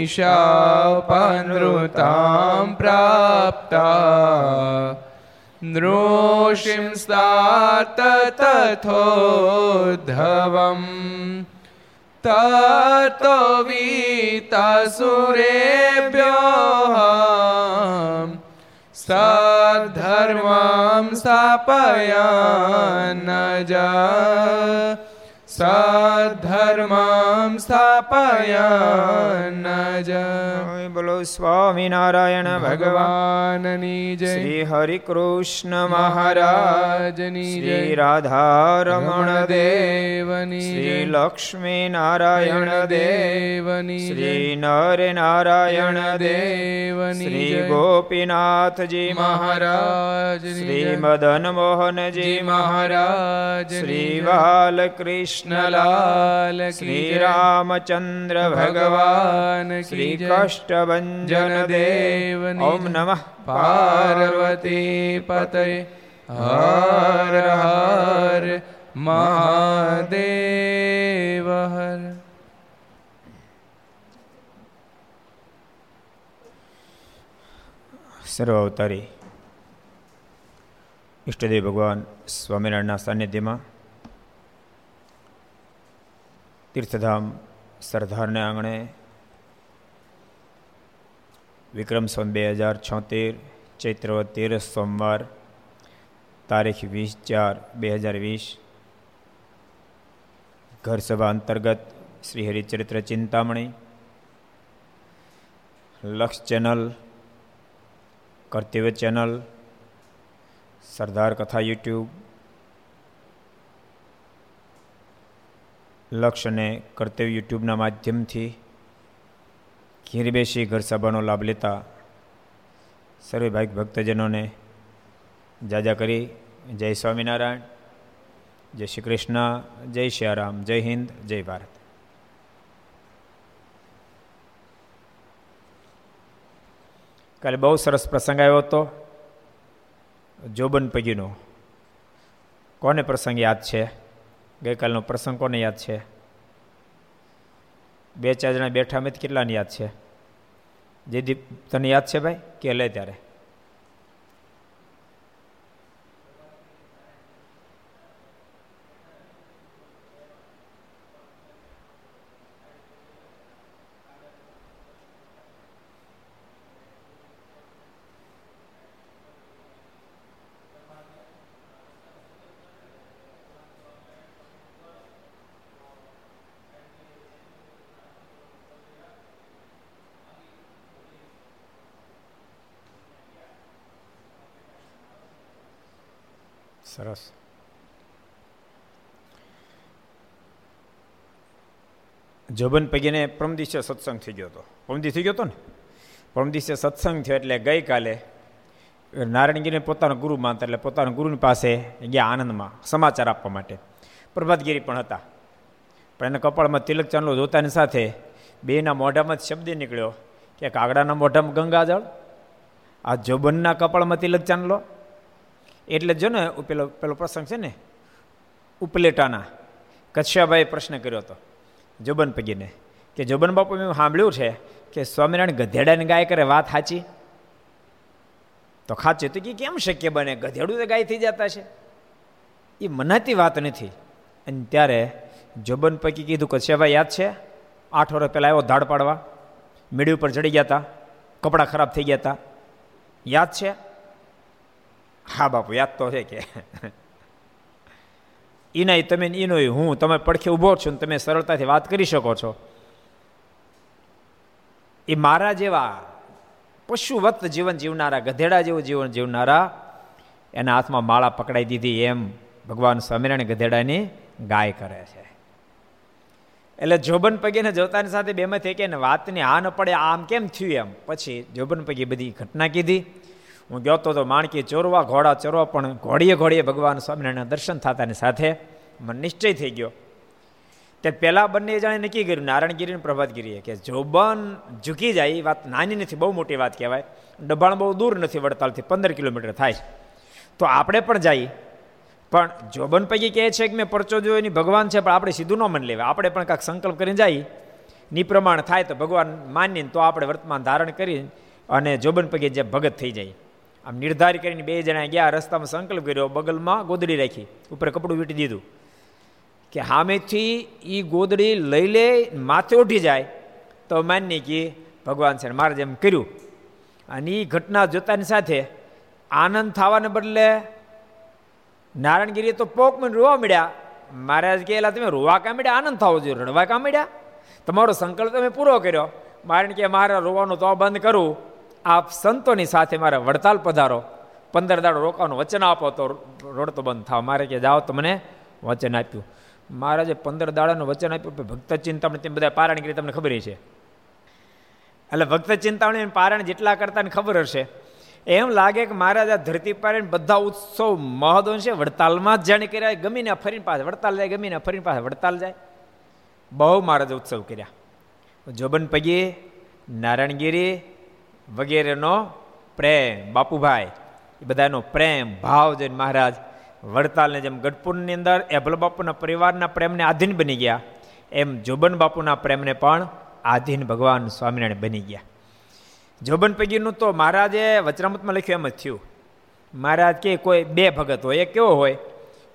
मुनिशापनृतां प्राप्ता नृषिंस्तात तथोद्धवम् ततो वीतासुरेभ्यो सद्धर्मां स्थापयान् जा સધર્મમ સ્થાપયન જ બોલો સ્વામિનારાયણ ભગવાનની જય શ્રી હરિ કૃષ્ણ મહારાજની જય રાધારમણ દેવની શ્રી લક્ષ્મી નારાયણ દેવની શ્રી નર નારાયણ દેવની શ્રી ગોપીનાથજી મહારાજ શ્રી મદન મોહનજી મહારાજ શ્રી બાલકૃષ્ણ કૃષ્ણલાલ શ્રી રામચંદ્ર ભગવાન શ્રી કષ્ટભંજન દેવ ઓમ નમઃ પાર્વતી પતય હર હર મહાદેવ હર સર્વ અવતારી ઈષ્ટદેવ ભગવાન સ્વામિનારાયણના સાનિધ્યમાં તીર્થધામ સરદારને આંગણે વિક્રમ સન બે હજાર છોતેર ચૈત્ર તેર સોમવાર તારીખ વીસ ચાર બે હજાર વીસ ઘર સભા અંતર્ગત શ્રી હરિચરિત્ર ચિંતામણી લક્ષ ચેનલ કર્તવ્ય ચેનલ સરદાર કથા યુટ્યુબ લક્ષ અને કર્તવ્ય યુટ્યુબના માધ્યમથી ઘેર બેસી ઘર સભાનો લાભ લેતા સર્વે ભક્તજનોને જાજા કરી. જય સ્વામિનારાયણ, જય શ્રી કૃષ્ણ, જય શ્રી રામ જય હિન્દ, જય ભારત. કાલે બહુ સરસ પ્રસંગ આવ્યો હતો, જોબન પગીનો. કોને પ્રસંગ યાદ છે? ગઈકાલનો પ્રસંગ કોને યાદ છે? બે ચાર જણા બેઠા મેં કેટલાને યાદ છે? જે તને યાદ છે ભાઈ? કે લે ત્યારે સરસ જોબન પગીને પરમ દિવસે સત્સંગ થઈ ગયો હતો. પરમ થઈ ગયો હતો ને? પરમ દિવસે સત્સંગ થયો એટલે ગઈકાલે નારાયણગીરીને પોતાના ગુરુ માનતા એટલે પોતાના ગુરુની પાસે ગયા આનંદમાં સમાચાર આપવા માટે. પ્રભાતગીરી પણ હતા. પણ એના કપાળમાં તિલક ચાંદલો જોતાની સાથે બેના મોઢામાં જ શબ્દ નીકળ્યો કે કાગડાના મોઢામાં ગંગાજળ, આ જોબનના કપાળમાં તિલક ચાંદલો. એટલે જો ને પેલો પેલો પ્રસંગ છે ને, ઉપલેટાના કચ્છાભાઈએ પ્રશ્ન કર્યો હતો. જોબન પગીને, કે જોબન બાપુ મેં સાંભળ્યું છે કે સ્વામિનારાયણ ગધેડાને ગાય કરે વાત સાચી? તો ખાચી તો કે કેમ શક્ય બને? ગધેડું તો ગાય થઈ જતા છે. એ મનાતી વાત નથી. અને ત્યારે જોબન પૈકી કીધું કે સેવા યાદ છે? આઠ વર્ષ પહેલાં આવ્યો ધાડ પાડવા. મીડી ઉપર ચડી ગયા હતા કપડાં ખરાબ થઈ ગયા હતા યાદ છે? હા બાપુ, યાદ તો છે કે. ઈનાય તમે ઈનોય હું, તમે પડખે ઊભો છો તમે સરળતાથી વાત કરી શકો છો. એ મારા જેવા પશુવત જીવન જીવનારા, ગધેડા જેવું જીવન જીવનારા, એના હાથમાં માળા પકડાઈ દીધી એમ ભગવાન સ્વામિનારાયણ ગધેડાની ગાય કરે છે. એટલે જોબન પગીને જોતાની સાથે બેમાંથી કે વાતની આ ન પડે, આમ કેમ થયું એમ. પછી જોબન પગી બધી ઘટના કીધી. હું ગયો તો માણકી ચોરવા, ઘોડા ચોરવા, પણ ઘોડીએ ઘોડીએ ભગવાન સ્વામિનારાયણના દર્શન થતાની સાથે મને નિશ્ચય થઈ ગયો. તે પહેલાં બંને જાણે નક્કી કર્યું નારાયણગીરી અને પ્રભાતગીરીએ, કે જોબન ઝૂકી જાય, એ વાત નાની નથી, બહુ મોટી વાત કહેવાય ડબાણ બહુ દૂર નથી, વડતાલથી પંદર કિલોમીટર થાય. તો આપણે પણ જઈએ. પણ જોબન પૈકી કહે છે કે મેં પરચો જોયો એની ભગવાન છે, પણ આપણે સીધું ન મન લેવા આપણે પણ કાંઈક સંકલ્પ કરીને જઈએ. ની પ્રમાણ થાય તો ભગવાન માનીને તો આપણે વર્તમાન ધારણ કરી અને જોબન પૈકી જે ભગત થઈ જાય. આમ નિર્ધાર કરીને બે જણા ગયા, રસ્તામાં સંકલ્પ કર્યો, બગલમાં ગોદડી રાખી, ઉપર કપડું વીટી દીધું. કે સામેથી એ ગોદડી લઈ લે, માથે ઉઠી જાય, તો માન્ય કે ભગવાન છે મારે જેમ કર્યું. અને એ ઘટના જોતાની સાથે આનંદ થવાને બદલે નારાયણગીરી તો પોક મને રોવા મળ્યા. મહારાજ કહેલા, તમે રોવા કાં મળ્યા? આનંદ થવો જોઈએ. રડવા કાં મળ્યા? તમારો સંકલ્પ તમે પૂરો કર્યો. મારે કે, મારે રોવાનું તો બંધ કરું. આપ સંતોની સાથે મારે વડતાલ પધારો. પંદર દાડો રોકાવાનું વચન આપો તો રોડ તો બંધ થાવ. મારે કે જાઓ તો મને વચન આપ્યું. મહારાજે પંદર દાડાનું વચન આપ્યું ભક્ત ચિંતામણી તેમ બધા પારણ કરી તમને ખબર છે એટલે ભક્ત ચિંતામણી પારણ જેટલા કરતા ખબર હશે. એમ લાગે કે મહારાજ આ ધરતી પારે બધા ઉત્સવ મહદો છે. વડતાલમાં જ જાણે કર્યા ગમીને ફરીને પાસે વડતાલ જાય, ગમીને ફરીને પાસે વડતાલ જાય. બહુ મહારાજ ઉત્સવ કર્યા. જોબન પગી નારાયણગીરી વગેરેનો પ્રેમ, બાપુભાઈ, એ બધાનો પ્રેમ, ભાવ જોઈને મહારાજ વડતાલને જેમ ગઢપુરની અંદર એભલ બાપુના પરિવારના પ્રેમને આધીન બની ગયા, એમ જોબન બાપુના પ્રેમને પણ આધીન ભગવાન સ્વામિનારાયણ બની ગયા. જોબન પૈકીનું તો મહારાજે વચરામતમાં લખ્યું એમ જ થયું. મહારાજ કે કોઈ બે ભગત હોય એ કેવો હોય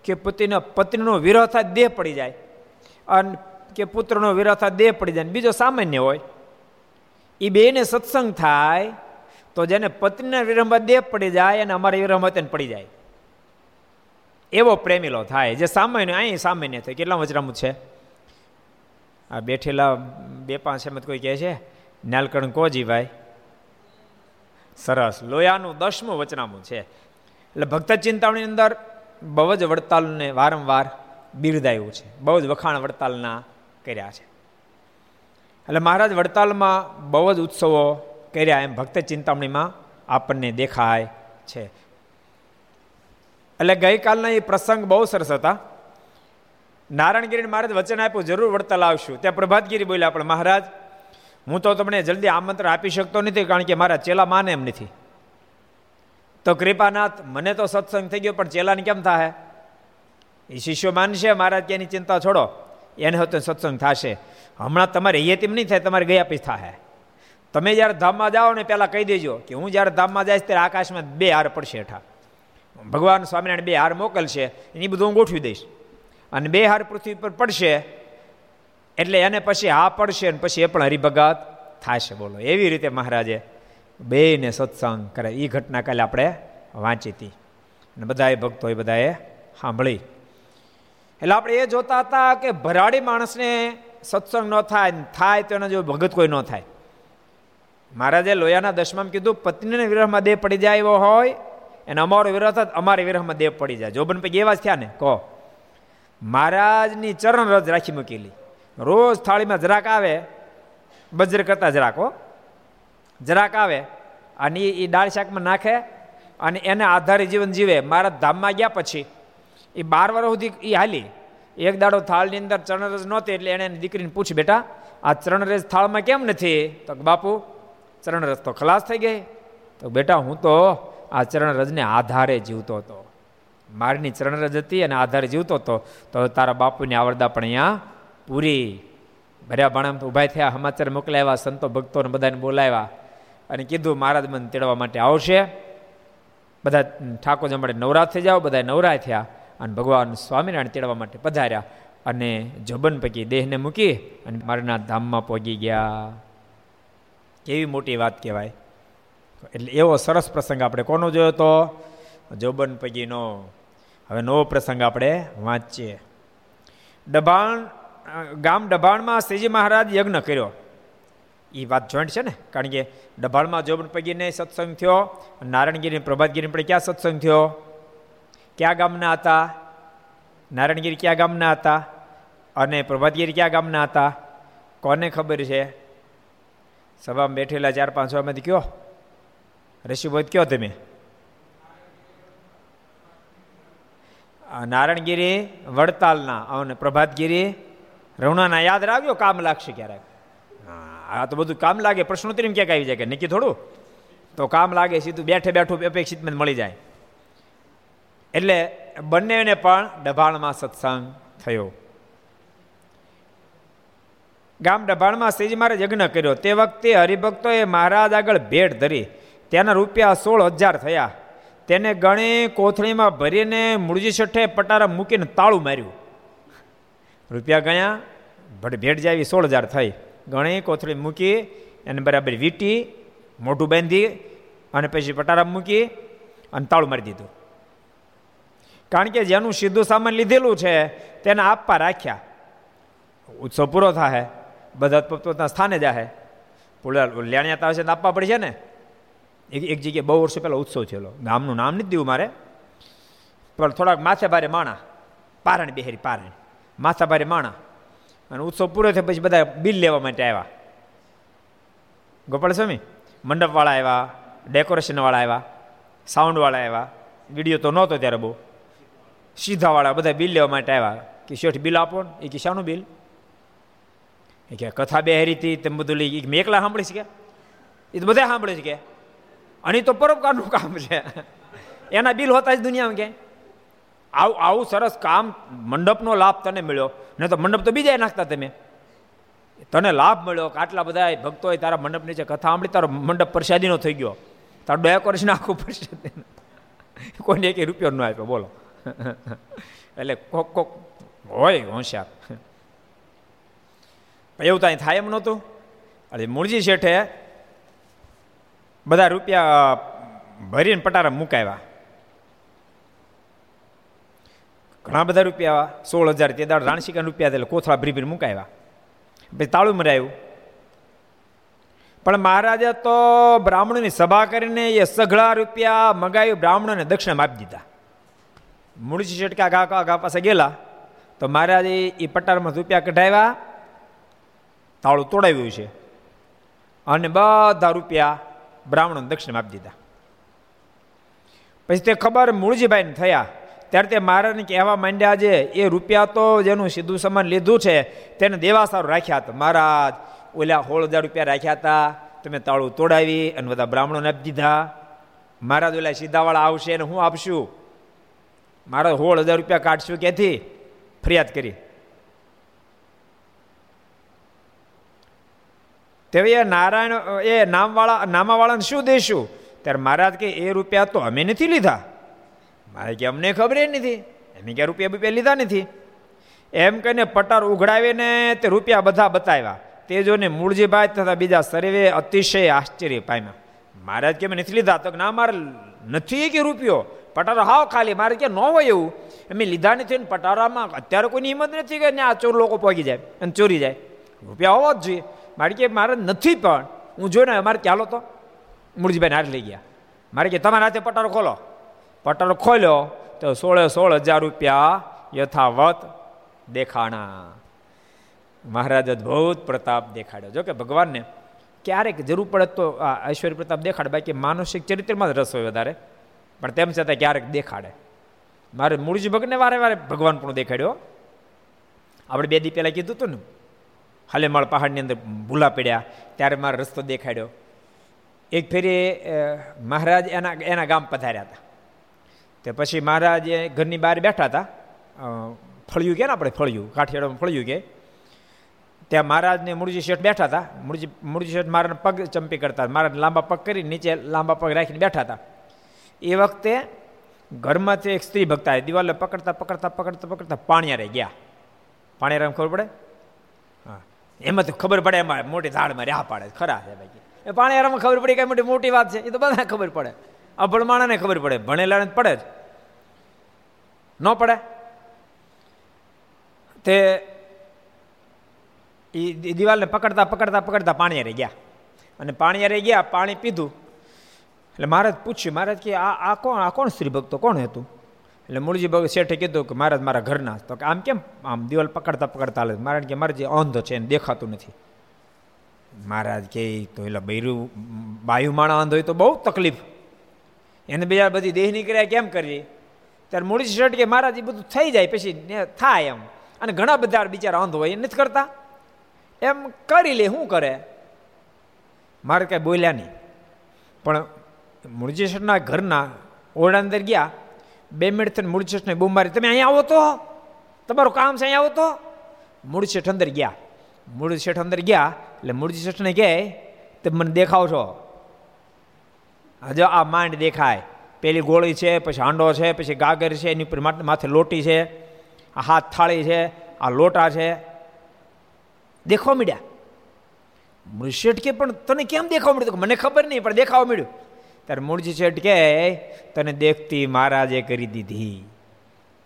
કે પતિનો પત્નીનો વિરોધ થાય દેહ પડી જાય અને કે પુત્રનો વિરોધ થાય દેહ પડી જાય બીજો સામાન્ય હોય એ બેને સત્સંગ થાય, તો જેને પત્નીના વિરહમાં દેહ પડી જાય અને અમારા વિરહમાં તેને પડી જાય. એવો પ્રેમીલો થાય, જે સામાન્ય, અહીં સામાન્ય થાય. કેટલા વજરામું છે? આ બેઠેલા બે પાંચ એમ કોઈ કહે છે? નાલકણ કોજી ભાઈ? સરસ. લોયાનું દસમું વચનામું છે. એટલે ભક્ત ચિંતામણી અંદર બહુ જ વડતાલને વારંવાર બિરદાયું છે. બહુ જ વખાણ વડતાલના કર્યા છે. એટલે મહારાજ વડતાલમાં બહુ જ ઉત્સવો કર્યા એમ ભક્ત ચિંતામણીમાં આપણને દેખાય છે. એટલે ગઈકાલના એ પ્રસંગ બહુ સરસ હતા. નારાયણગીરી મહારાજ વચન આપ્યું, જરૂર વડતાલ આવશું. ત્યાં પ્રભાતગીરી બોલ્યા, પણ મહારાજ, હું તો તમને જલ્દી આમંત્રણ આપી શકતો નથી કારણ કે મારા ચેલા માને એમ નથી. તો કૃપાનાથ, મને તો સત્સંગ થઈ ગયો, પણ ચેલાને કેમ થાય એ શિષ્યો માનશે, મહારાજ, કે ચિંતા છોડો. એને હતો સત્સંગ થશે. હમણાં તમારે એ તેમ નહીં થાય, તમારે ગયા પછી થાય તમે જ્યારે ધામમાં જાઓ ને પહેલાં કહી દેજો કે હું જ્યારે ધામમાં જઈશ ત્યારે આકાશમાં બે હાર પડશે હેઠા. ભગવાન સ્વામિનારાયણ બે હાર મોકલશે, એની બધું હું ગોઠવી દઈશ. અને બે હાર પૃથ્વી પર પડશે, એટલે એને પછી હા પડશે અને પછી એ પણ હરિભગત થશે, બોલો. એવી રીતે મહારાજે બેને સત્સંગ કરે એ ઘટના કાલે આપણે વાંચી હતી. અને બધાએ ભક્તો એ બધાએ સાંભળી. એટલે આપણે એ જોતા હતા કે ભરાડી માણસને સત્સંગ ન થાય થાય તો એનો જો ભગત કોઈ ન થાય. મહારાજે લોયાના દશમામાં કીધું, પત્નીને વિરહમાં દેહ પડી જાય એવો હોય અને અમારો વિરહ થાય અમારે વિરહમાં દેહ પડી જાય. જોબન પૈકી એવા જ થયા ને? કહો. મહારાજની ચરણ રજ રાખી મૂકેલી. રોજ થાળીમાં જરાક આવે, બજર કરતા જરાક, હો. જરાક આવે, અને એ દાળ શાકમાં નાખે અને એને આધારે જીવન જીવે. મારા ધામમાં ગયા પછી એ બાર વર્ષ સુધી એ હાલી. એક દાડો થાળની અંદર ચરણરસ નહોતી એટલે એણે દીકરીને પૂછ બેટા, આ ચરણરસ થાળમાં કેમ નથી? તો બાપુ ચરણરસ તો ખલાસ થઈ ગઈ. તો બેટા, હું તો આ ચરણરજને આધારે જીવતો હતો. મારની ચરણરજ હતી અને આધારે જીવતો હતો. તો તારા બાપુની આવરદા પણ અહીંયા પૂરી. ભર્યા ભાણામાં ઊભા થયા, સમાચાર મોકલાવ્યા સંતો ભક્તોને બધાને બોલાવ્યા અને કીધું, મહારાજ મને તેડવા માટે આવશે. બધા ઠાકોર જમાડે નવરાત થઈ જાઓ બધા નવરાય થયા. અને ભગવાન સ્વામિનારાયણ તેડવા માટે પધાર્યા અને જબન પૈકી દેહને મૂકી અને મારના ધામમાં પહોંચી ગયા. કેવી મોટી વાત કહેવાય. એટલે એવો સરસ પ્રસંગ આપણે કોનો જોયો તો? જોબન પગીનો હવે નવો પ્રસંગ આપણે વાંચીએ. ડભાણ ગામ ડભાણમાં શ્રીજી મહારાજ યજ્ઞ કર્યો. એ વાત જોઈન્ટ છે ને? કારણ કે ડભાણમાં જોબન પગીને સત્સંગ થયો નારાયણગીરી પ્રભાતગીરી પણ ક્યાં સત્સંગ થયો? ક્યાં ગામના હતા? નારાયણગીરી ક્યાં ગામના હતા? અને પ્રભાતગીરી ક્યાં ગામના હતા? કોને ખબર છે? સભામાં બેઠેલા ચાર પાંચમાંથી કયો? ઋષિબોધ કયો તમે? નારાયણગીરી વડતાલના, અને પ્રભાતગીરી રવણાના યાદ રાખજો, કામ લાગશે ક્યારેક. આ તો બધું કામ લાગે, પ્રશ્નોત્તરી ક્યાંક આવી જાય કે નક્કી થોડું? તો કામ લાગે, સીધું બેઠે બેઠું અપેક્ષિત મળી જાય. એટલે બંનેને પણ ડભાણમાં સત્સંગ થયો. ગામ ડભાણમાં શ્રીજી મહારાજ યજ્ઞ કર્યો. તે વખતે હરિભક્તોએ મહારાજ આગળ ભેટ ધરી. તેના રૂપિયા સોળ હજાર થયા. તેને ગણી કોથળીમાં ભરીને મૂળજી છઠ્ઠે પટારા મૂકીને તાળું માર્યું. રૂપિયા ગણ્યા. ભટ ભેટ જાવી સોળ હજાર થઈ. ગણી, કોથળી મૂકી એને બરાબર વીટી, મોઢું બાંધી અને પછી પટારા મૂકી અને તાળું મારી દીધું. કારણ કે જેનું સીધું સામાન લીધેલું છે, તેને આપવા રાખ્યા. ઉત્સવ પૂરો થાય બધા પોતપોતાના સ્થાને જાહે. પુલા લેણિયા તાવે છે આપવા પડશે ને? એક એક જગ્યાએ બહુ વર્ષો પહેલાં ઉત્સવ થયેલો. ગામનું નામ નથી દેવું મારે. પણ થોડાક માથે ભારે માણા, પારણ બિહારી પારણ, માથા ભારે માણા. અને ઉત્સવ પૂરો થયો પછી બધા બિલ લેવા માટે આવ્યા. ગોપાલ સ્વામી મંડપવાળા આવ્યા, ડેકોરેશનવાળા આવ્યા, સાઉન્ડવાળા આવ્યા. વીડિયો તો નહોતો ત્યારે બહુ. સીધાવાળા બધા બિલ લેવા માટે આવ્યા. કે શેઠ બિલ આપો ને? એ કે બિલ? એ કે, કથા બે હતી, તેમ બધું લઈ મેં એકલા સાંભળીશ કે? એ તો બધા સાંભળીશ કે. અને તો પરોપકારનું કામ છે. એના બિલ હોતા જ દુનિયામાં ક્યાંય આવું આવું સરસ કામ મંડપનો લાભ તને મળ્યો. નહીં તો મંડપ તો બીજા નાખતા તમે. તને લાભ મળ્યો કે આટલા બધા ભક્તોએ તારા મંડપ નીચે કથા સાંભળી, તારો મંડપ પ્રસાદીનો થઈ ગયો. તારું ડેકોરેશન આખું પ્રસાદી. કોઈને એક રૂપિયો ન આપ્યો, બોલો. એટલે કોક કોક હોય હોશિયાર. એવું તો અહીં થાય એમ નહોતું? અરે મૂળજી શેઠે બધા રૂપિયા ભરીને પટારા મુકાવ્યા. ઘણા બધા રૂપિયા સોળ હજાર તે દાડ રાણશીકા રૂપિયા એટલે કોથળા ભરી ભરી મુકાવ્યા. પછી તાળું મરાયું. પણ મહારાજા તો બ્રાહ્મણોની સભા કરીને એ સઘળા રૂપિયા મગાવી, બ્રાહ્મણોને દક્ષિણામાં આપી દીધા. મૂળજી શેટકા ગા ગા પાસે ગયેલા, તો મહારાજે એ પટારમાં રૂપિયા કઢાવ્યા, તાળું તોડાવ્યું છે. અને બધા રૂપિયા બ્રાહ્મણોને દક્ષિણ આપી દીધા. પછી તે ખબર મૂળજીભાઈને થયા. ત્યારે તે મહારાજને કહેવા માંડ્યા છે, એ રૂપિયા તો જેનું સીધું સમાન લીધું છે, તેને દેવા સારું રાખ્યા હતા. મહારાજ, ઓલા સોળ હજાર રૂપિયા રાખ્યા હતા, તમે તાળું તોડાવી અને બધા બ્રાહ્મણોને આપી દીધા. મહારાજ ઓલા સીધાવાળા આવશે અને હું આપશું? મારા સોળ હજાર રૂપિયા કાઢશું ક્યાંથી? ફરિયાદ કરી. તેવી એ નારાયણ, એ નામવાળા, નામાવાળાને શું દઈશું ત્યારે મહારાજ કે, એ રૂપિયા તો અમે નથી લીધા. મારે કે, અમને ખબર નથી. એમ કે રૂપિયા રૂપિયા લીધા નથી? એમ કહીને પટાર ઉઘડાવીને તે રૂપિયા બધા બતાવ્યા. તે જોને મૂળજીભાઈ તથા બીજા સર્વે અતિશય આશ્ચર્ય પામ્યા. મહારાજ કે નથી લીધા. તો ના, મારે નથી કે રૂપિયો. પટારો હાવ ખાલી. મારે કે ન હોય એવું. એમ લીધા નથી ને પટારામાં અત્યારે કોઈની હિંમત નથી કે આ ચોર લોકો પહોંચી જાય અને ચોરી જાય. રૂપિયા હોવા જ જોઈએ. મારે કે મારે નથી પણ. હું જોઈને મારે ચાલો તો? મૂળજીભાઈ હાથ લઈ ગયા. મારે કે તમારા હાથે પટારો ખોલો. પટારો ખોલ્યો તો સોળે સોળ હજાર રૂપિયા યથાવત દેખાણા. મહારાજ અદભુત પ્રતાપ દેખાડ્યો. જો કે ભગવાનને ક્યારેક જરૂર પડે તો આ ઐશ્વર્ય પ્રતાપ દેખાડે. બાકી માનસિક ચરિત્રમાં જ રસ હોય વધારે. પણ તેમ છતાં ક્યારેક દેખાડે. મારે મૂળજી ભગને વારે વારે ભગવાન પણ દેખાડ્યો. આપણે બે દી પહેલાં કીધું હતું ને, હાલેમાળ પહાડની અંદર ભૂલા પડ્યા, ત્યારે મારો રસ્તો દેખાડ્યો. એક ફેરી મહારાજ એના એના ગામ પધાર્યા હતા. તે પછી મહારાજ ઘરની બહાર બેઠા હતા. ફળિયું કે ને આપણે ફળિયું, કાઠિયાવાડમાં ફળિયું કે. ત્યાં મહારાજને મૂળજી શેઠ બેઠા હતા. મૂળજી મૂળજી શેઠ મારાને પગ ચંપી કરતા મારા લાંબા પગ કરી, નીચે લાંબા પગ રાખીને બેઠા હતા. એ વખતે ઘરમાંથી એક સ્ત્રી ભક્તા દિવાલે પકડતા પકડતા પકડતા પકડતા પાણીયારે ગયા. પાણિયારે ખબર પડે? હા. એમાં તો ખબર પડે એમાં મોટી ઝાડમાં રહ્યા પાડે, ખરા છે ભાઈ. એ પાણિયારામાં ખબર પડી કઈ મોટી મોટી વાત છે, એ તો બધા ખબર પડે. અભણમાણાને ખબર પડે, ભણેલાને પડે જ. ન પડે? તે એ દિવાલને પકડતા પકડતા પકડતા પાણી રહી ગયા. અને પાણી રહી ગયા, પાણી પીધું. એટલે મહારાજ પૂછ્યું, મહારાજ કે આ આ કોણ આ કોણ શ્રી ભક્તો? કોણ હતું? એટલે મૂળજી ભગત શેઠે કીધું કે મહારાજ મારા ઘરના તો કે આમ કેમ? આમ દિવાલ પકડતા પકડતા હાલે મહારાજ કે મારે જે અંધ છે એને દેખાતું નથી. મહારાજ કે તો એટલે બૈરું, બાયુ માણા અંધ હોય તો બહુ તકલીફ. એને બીજા બધી દેહની ક્રિયા કેમ કરીએ? ત્યારે મૂળજી શેઠ કે મહારાજ એ બધું થઈ જાય, પછી થાય એમ. અને ઘણા બધા બિચારા અંધ હોય, એ નથી કરતા. એમ કરી લે, શું કરે? મારે કાંઈ બોલ્યા નહીં. પણ મૂળજી ઘરના ઓરડા અંદર ગયા. બે મિનિટ થઈને મૂળ શેઠને બૂમ મારી તમે અહીંયા આવો તો? તમારું કામ છે અહીંયા આવો તો? મૂળશેઠ અંદર ગયા. મૂળશેઠ અંદર ગયા, એટલે મૂળજી શેઠને કહે, તમે મને દેખાવ છો. હજુ આ માંડ દેખાય. પેલી ગોળી છે, પછી હાંડો છે, પછી ગાગર છે, એની ઉપર માથે લોટી છે, આ હાથ થાળી છે, આ લોટા છે. દેખવા મળ્યા? મૃષેઠ કે, પણ તને કેમ દેખાવ મળ્યું? મને ખબર નહીં, પણ દેખાવા મળ્યું. ત્યારે મૂળજી શેઠ કે, તને દેખતી મહારાજે કરી દીધી.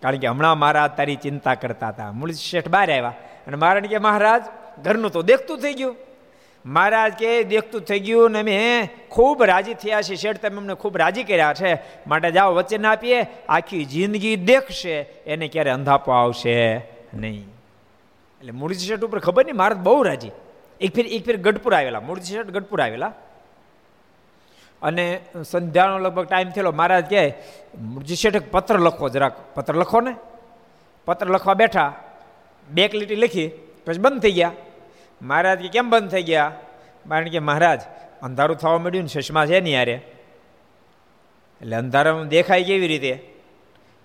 કારણ કે હમણાં મહારાજ તારી ચિંતા કરતા હતા. મૂળજી શેઠ બહાર આવ્યા અને મહારાજ કે, મહારાજ, ઘરનું તો દેખતું થઈ ગયું. મહારાજ કે, દેખતું થઈ ગયું ને અમે ખૂબ રાજી થયા છે શેઠ, તમે અમને ખૂબ રાજી કર્યા છે. માટે જાઓ વચ્ચે ના આપીએ. આખી જિંદગી દેખશે. એને ક્યારે અંધાપો આવશે નહીં. એટલે મૂળજી શેઠ ઉપર ખબર નહીં, મહારાજ બહુ રાજી. એક ફેર એક ફેર ગઢપુર આવેલા. મૂળજી શેઠ ગઢપુર આવેલા. અને સંધ્યાનો લગભગ ટાઈમ થયેલો. મહારાજ કહે મૂળજી શેઠ પત્ર લખો જરાક. પત્ર લખો ને? પત્ર લખવા બેઠા બે લીટી લખી, પછી બંધ થઈ ગયા. મહારાજ કે, કેમ બંધ થઈ ગયા? કારણ કે, મહારાજ, અંધારું થવા માંડ્યું ને ચશ્મા છે નહીં યારે એટલે અંધારામાં દેખાય કેવી રીતે?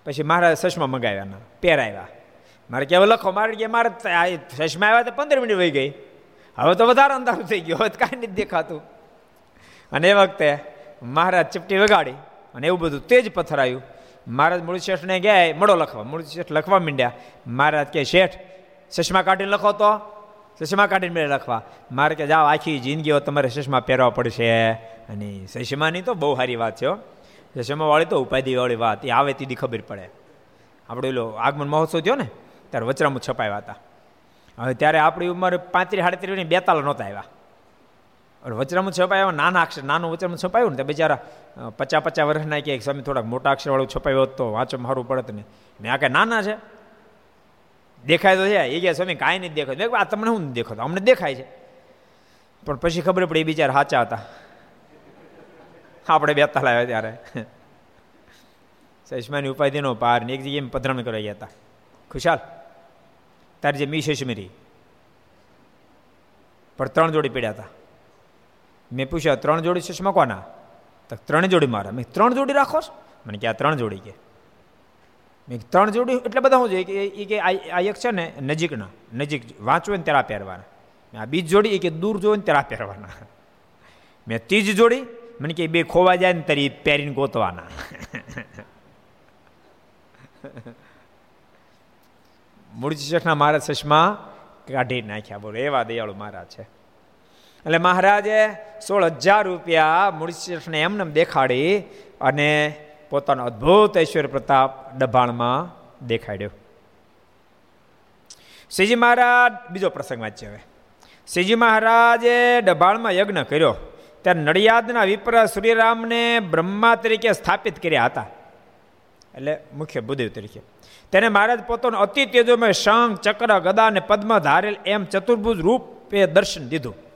પછી મહારાજ ચશ્મા મંગાવ્યા પહેરાવ્યા. મારે કેવું લખો. મારે કે, મારે ચશ્મા આવ્યા તો પંદર મિનિટ વહી ગઈ. હવે તો વધારે અંધારું થઈ ગયું. હવે કાંઈ નથી દેખાતું. અને એ વખતે મહારાજ ચપટી વગાડી અને એવું બધું તેજ પથરાયું મહારાજ મૂળ શેઠને ગયા મળો લખવા. મૂળ શેઠ લખવા માંડ્યા. મહારાજ કે, શેઠ, ચશ્મા કાઢીને લખો તો. ચશ્મા કાઢીને મેળે લખવા. મારે કે, જાઓ, આખી જિંદગીઓ તમારે ચશ્મા પહેરવા પડશે. અને ચશ્માની તો બહુ સારી વાત છે ચશ્માવાળી તો ઉપાધિવાળી વાત. એ આવે તીધી ખબર પડે. આપણે એલો આગમન મહોત્સવ થયો ને, ત્યારે વચરામું છપાયા હતા. હવે ત્યારે આપણી ઉંમર પાંત્રીસ, સાડત્રીસ બેતાલ નહોતા આવ્યા. વચરામું છપાયો નાના અક્ષર, નાનું વચરામું છપાયું ને તે બિચારા પચાસ પચાસ વર્ષના કે સ્વામી થોડાક મોટા અક્ષરવાળું છપાયું હોત તો વાંચો, મારું પડત ને મેં આ કે નાના છે? દેખાય તો છે. એ કે સ્વામી કાંઈ નહીં દેખાય. મેં આ તમને હું દેખાતો? અમને દેખાય છે. પણ પછી ખબર પડી એ બિચારા સાચા હતા. આપણે બેતા લાવ્યા ત્યારે. ચશ્માની ઉપાધિનો પાર ને એક જગ્યાએ પધરામણ કરવા ગયા હતા. ખુશાલ, તારી જે મી શશમીરી પણ ત્રણ જોડી પીડ્યા હતા. મેં પૂછ્યા ત્રણ જોડી ચશ્મા કોના? તો ત્રણ જોડી મારા. મેં ત્રણ જોડી રાખો મને કે, આ ત્રણ જોડી કે. મેં ત્રણ જોડી એટલે બધા શું જોઈએ? કે એ કે, આ એક છે ને નજીકના, નજીક વાંચવું ને ત્યારે પહેરવાના. આ બીજ જોડી એ કે દૂર જોયું ને ત્યારે પહેરવાના. મેં ત્રીજ જોડી? મને કે, બે ખોવા જાય ને તરી પહેરીને ગોતવાના. મૂળજી શેઠના મારા ચશ્મા કાઢી નાખ્યા. બોલો, એવા દયાળુ મહારાજ છે. એટલે મહારાજે સોળ હજાર રૂપિયા મૂળશેઠને એમને દેખાડી અને પોતાનો અદ્ભુત ઐશ્વર્ય પ્રતાપ ડભાણમાં દેખાડ્યો. શ્રીજી મહારાજ, બીજો પ્રસંગ વાંચ્યો હવે. શ્રીજી મહારાજે ડભાણમાં યજ્ઞ કર્યો. ત્યારે નડિયાદના વિપ્ર શ્રીરામને બ્રહ્મા તરીકે સ્થાપિત કર્યા હતા. એટલે મુખ્ય ભૂદેવ તરીકે. તેને મહારાજ પોતાનું અતિ તેજોમય શંખ, ચક્ર, ગદા અને પદ્મ ધારેલ એમ ચતુર્ભુજ રૂપે દર્શન દીધું.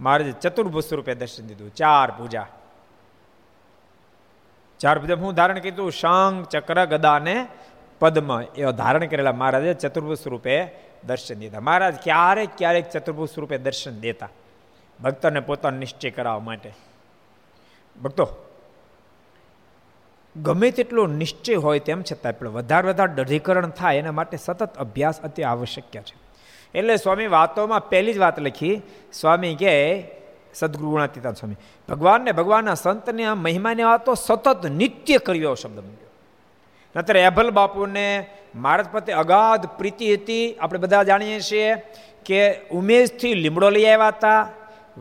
મહારાજે ચતુર્ભુજ સ્વરૂપે દર્શન દીધું, ચાર પૂજા. ચાર પૂજા હું ધારણ કીધું શંખ ચક્ર, ગદા ને પદ્મ. એ ધારણ કરેલા મહારાજે ચતુર્ભુજ સ્વરૂપે દર્શન દીધા. મહારાજ ક્યારેક ક્યારેક ચતુર્ભુજ સ્વરૂપે દર્શન દેતા, ભક્તોને પોતાનો નિશ્ચય કરાવવા માટે. ભક્તો, ગમે તેટલો નિશ્ચય હોય તેમ છતાં પણ વધારે વધારે દઢીકરણ થાય એના માટે સતત અભ્યાસ અતિ આવશ્યક છે. એટલે સ્વામી વાતોમાં પહેલી જ વાત લખી, સ્વામી કે, સદગુરુ ગુણાતીતા સ્વામી, ભગવાનને ભગવાનના સંતને મહિમાની વાતો સતત નિત્ય કર્યો શબ્દ મૂક્યો. નતર એભલ બાપુને મહારાજ પ્રત્યે અગાધ પ્રીતિ હતી. આપણે બધા જાણીએ છીએ કે ઉમેશથી લીમડો લઈ આવ્યા હતા.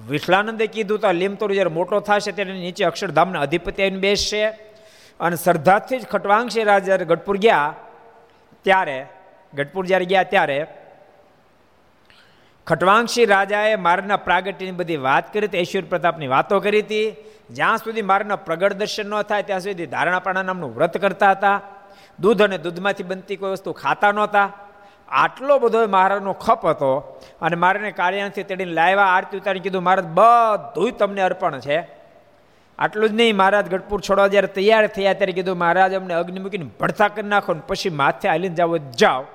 વિઠલાનંદે કીધું તો લીમતોડ જ્યારે મોટો થશે ત્યારે નીચે અક્ષરધામના અધિપતિ આવીને બેસશે. અને શ્રદ્ધાથી જ ખટવાંગશી રાજ જ્યારે ગઢપુર ગયા, ત્યારે, ગઢપુર જ્યારે ગયા ત્યારે ખટવાંગશી રાજાએ મારના પ્રાગટ્યની બધી વાત કરી હતી, ઐશ્વર્ય પ્રતાપની વાતો કરી હતી. જ્યાં સુધી મારના પ્રગટ દર્શન ન થાય, ત્યાં સુધી ધારણાપાણા નામનું વ્રત કરતા હતા. દૂધ અને દૂધમાંથી બનતી કોઈ વસ્તુ ખાતા નહોતા. આટલો બધો મહારાજનો ખપ હતો અને મારાને કાર્યાથી તેડીને લાવ્યા. આરતી ઉતારી કીધું, મહારાજ બધું તમને અર્પણ છે. આટલું જ નહીં, મહારાજ ગઢપુર છોડવા જ્યારે તૈયાર થયા ત્યારે કીધું, મહારાજ, અમને અગ્નિ મૂકીને ભડતા કરી નાખો ને પછી માથે હાલીને જાઓ જાઓ.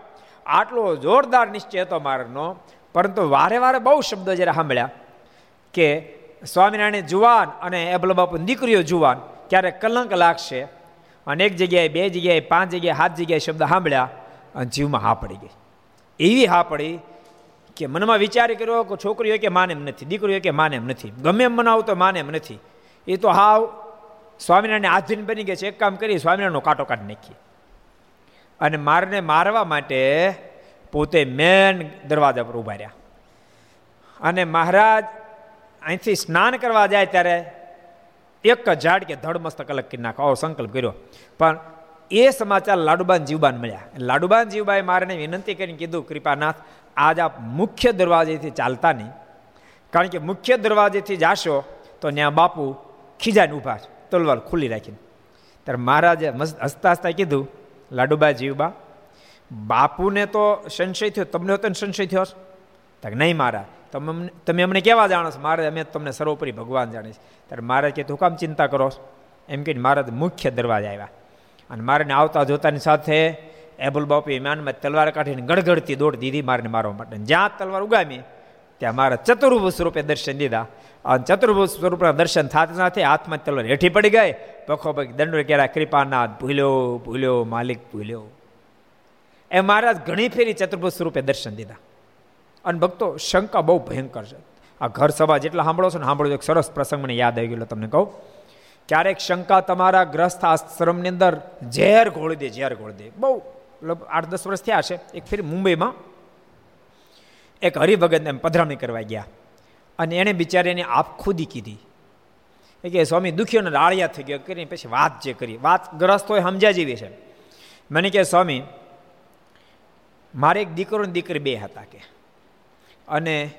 આટલો જોરદાર નિશ્ચય હતો મારાનો. પરંતુ વારે વારે બહુ શબ્દો જ્યારે સાંભળ્યા કે સ્વામિનારાયણ જુવાન અને એબલો બાપુ દીકરીઓ જુવાન ક્યારે કલંક લાગશે અને એક જગ્યાએ, બે જગ્યાએ, પાંચ જગ્યાએ, સાત જગ્યાએ શબ્દ સાંભળ્યા અને જીવમાં હા પડી ગઈ. એવી હા પડી કે મનમાં વિચાર કર્યો કે છોકરીઓ કે માને એમ નથી, દીકરીઓ કે માને એમ નથી, ગમે એમ મનાવું તો માને એમ નથી. એ તો હાવ સ્વામિનારાયણ આધીન બની ગયા છે. એક કામ કરી સ્વામિનારાયણનો કાટો કાઢ નાખીએ. અને મારને મારવા માટે પોતે મેન દરવાજા પર ઊભા રહ્યા. અને મહારાજ અહીંથી સ્નાન કરવા જાય ત્યારે એક ઝાડ કે ધડ અલગ કરી નાખો. સંકલ્પ કર્યો. પણ એ સમાચાર લાડુબાન જીવબાન મળ્યા. લાડુબાન જીવબાએ મારે વિનંતી કરીને કીધું, કૃપાનાથ, આજ આપ મુખ્ય દરવાજેથી ચાલતા નહીં. કારણ કે મુખ્ય દરવાજેથી જાશો તો ત્યાં બાપુ ખીજાને ઊભા છે. તલવાર ખુલ્લી રાખીને. ત્યારે મહારાજે મસ્ત હસતા હસતા કીધું, લાડુબા, જીવબા બાપુને તો સંશય થયો. તમને હતો સંશય થયો તક નહીં મારા. તમે તમે અમને કેવા જાણો છો? મારે અમે તમને સર્વોપરી ભગવાન જાણે છે ત્યારે મહારાજ કે તું કામ ચિંતા કરો એમ કહીને મહારાજ મુખ્ય દરવાજા આવ્યા. અને મારને આવતા જોતાની સાથે એબુલ બાપુ ઇમાનમાં તલવાર કાઢીને ગડગડતી દોડ દીધી મારને મારવા માટે. જ્યાં તલવાર ઉગામી, ત્યાં મારા ચતુર્ભુજ સ્વરૂપે દર્શન દીધા. અને ચતુર્ભુજ સ્વરૂપના દર્શન થતા સાથે હાથમાં તલવાર હેઠી પડી ગઈ. પખો પગ દંડ કેરા કૃપાનાથ ભૂલ્યો ભૂલ્યો, માલિક ભૂલ્યો. એ મહારાજ ઘણી ફેરી ચતુર્ભુજ સ્વરૂપે દર્શન દીધા. અને ભક્તો શંકા બહુ ભયંકર છે. આ ઘર સભા જેટલા સાંભળો છો ને સાંભળો એક સરસ પ્રસંગ મને યાદ આવી ગયો તમને કહું. ક્યારેક શંકા તમારા ગ્રસ્ત આશ્રમની અંદર ઝેર ઘોળી દે, ઝેર ઘોળી દે. બહુ આઠ દસ વર્ષ થયા છે એક ફેર મુંબઈમાં એક હરિભગતને એમ પધરામણી કરવા ગયા. અને એણે બિચારી એની આપ ખુદી કીધી. એ કે, સ્વામી દુખીઓને રાળિયા થઈ ગયો. કરીને પછી વાત જે કરી. વાત ગ્રસ્ત હોય સમજ્યા જેવી છે. મને કહે સ્વામી મારે એક દીકરો ને દીકરી બે હતા કે. અને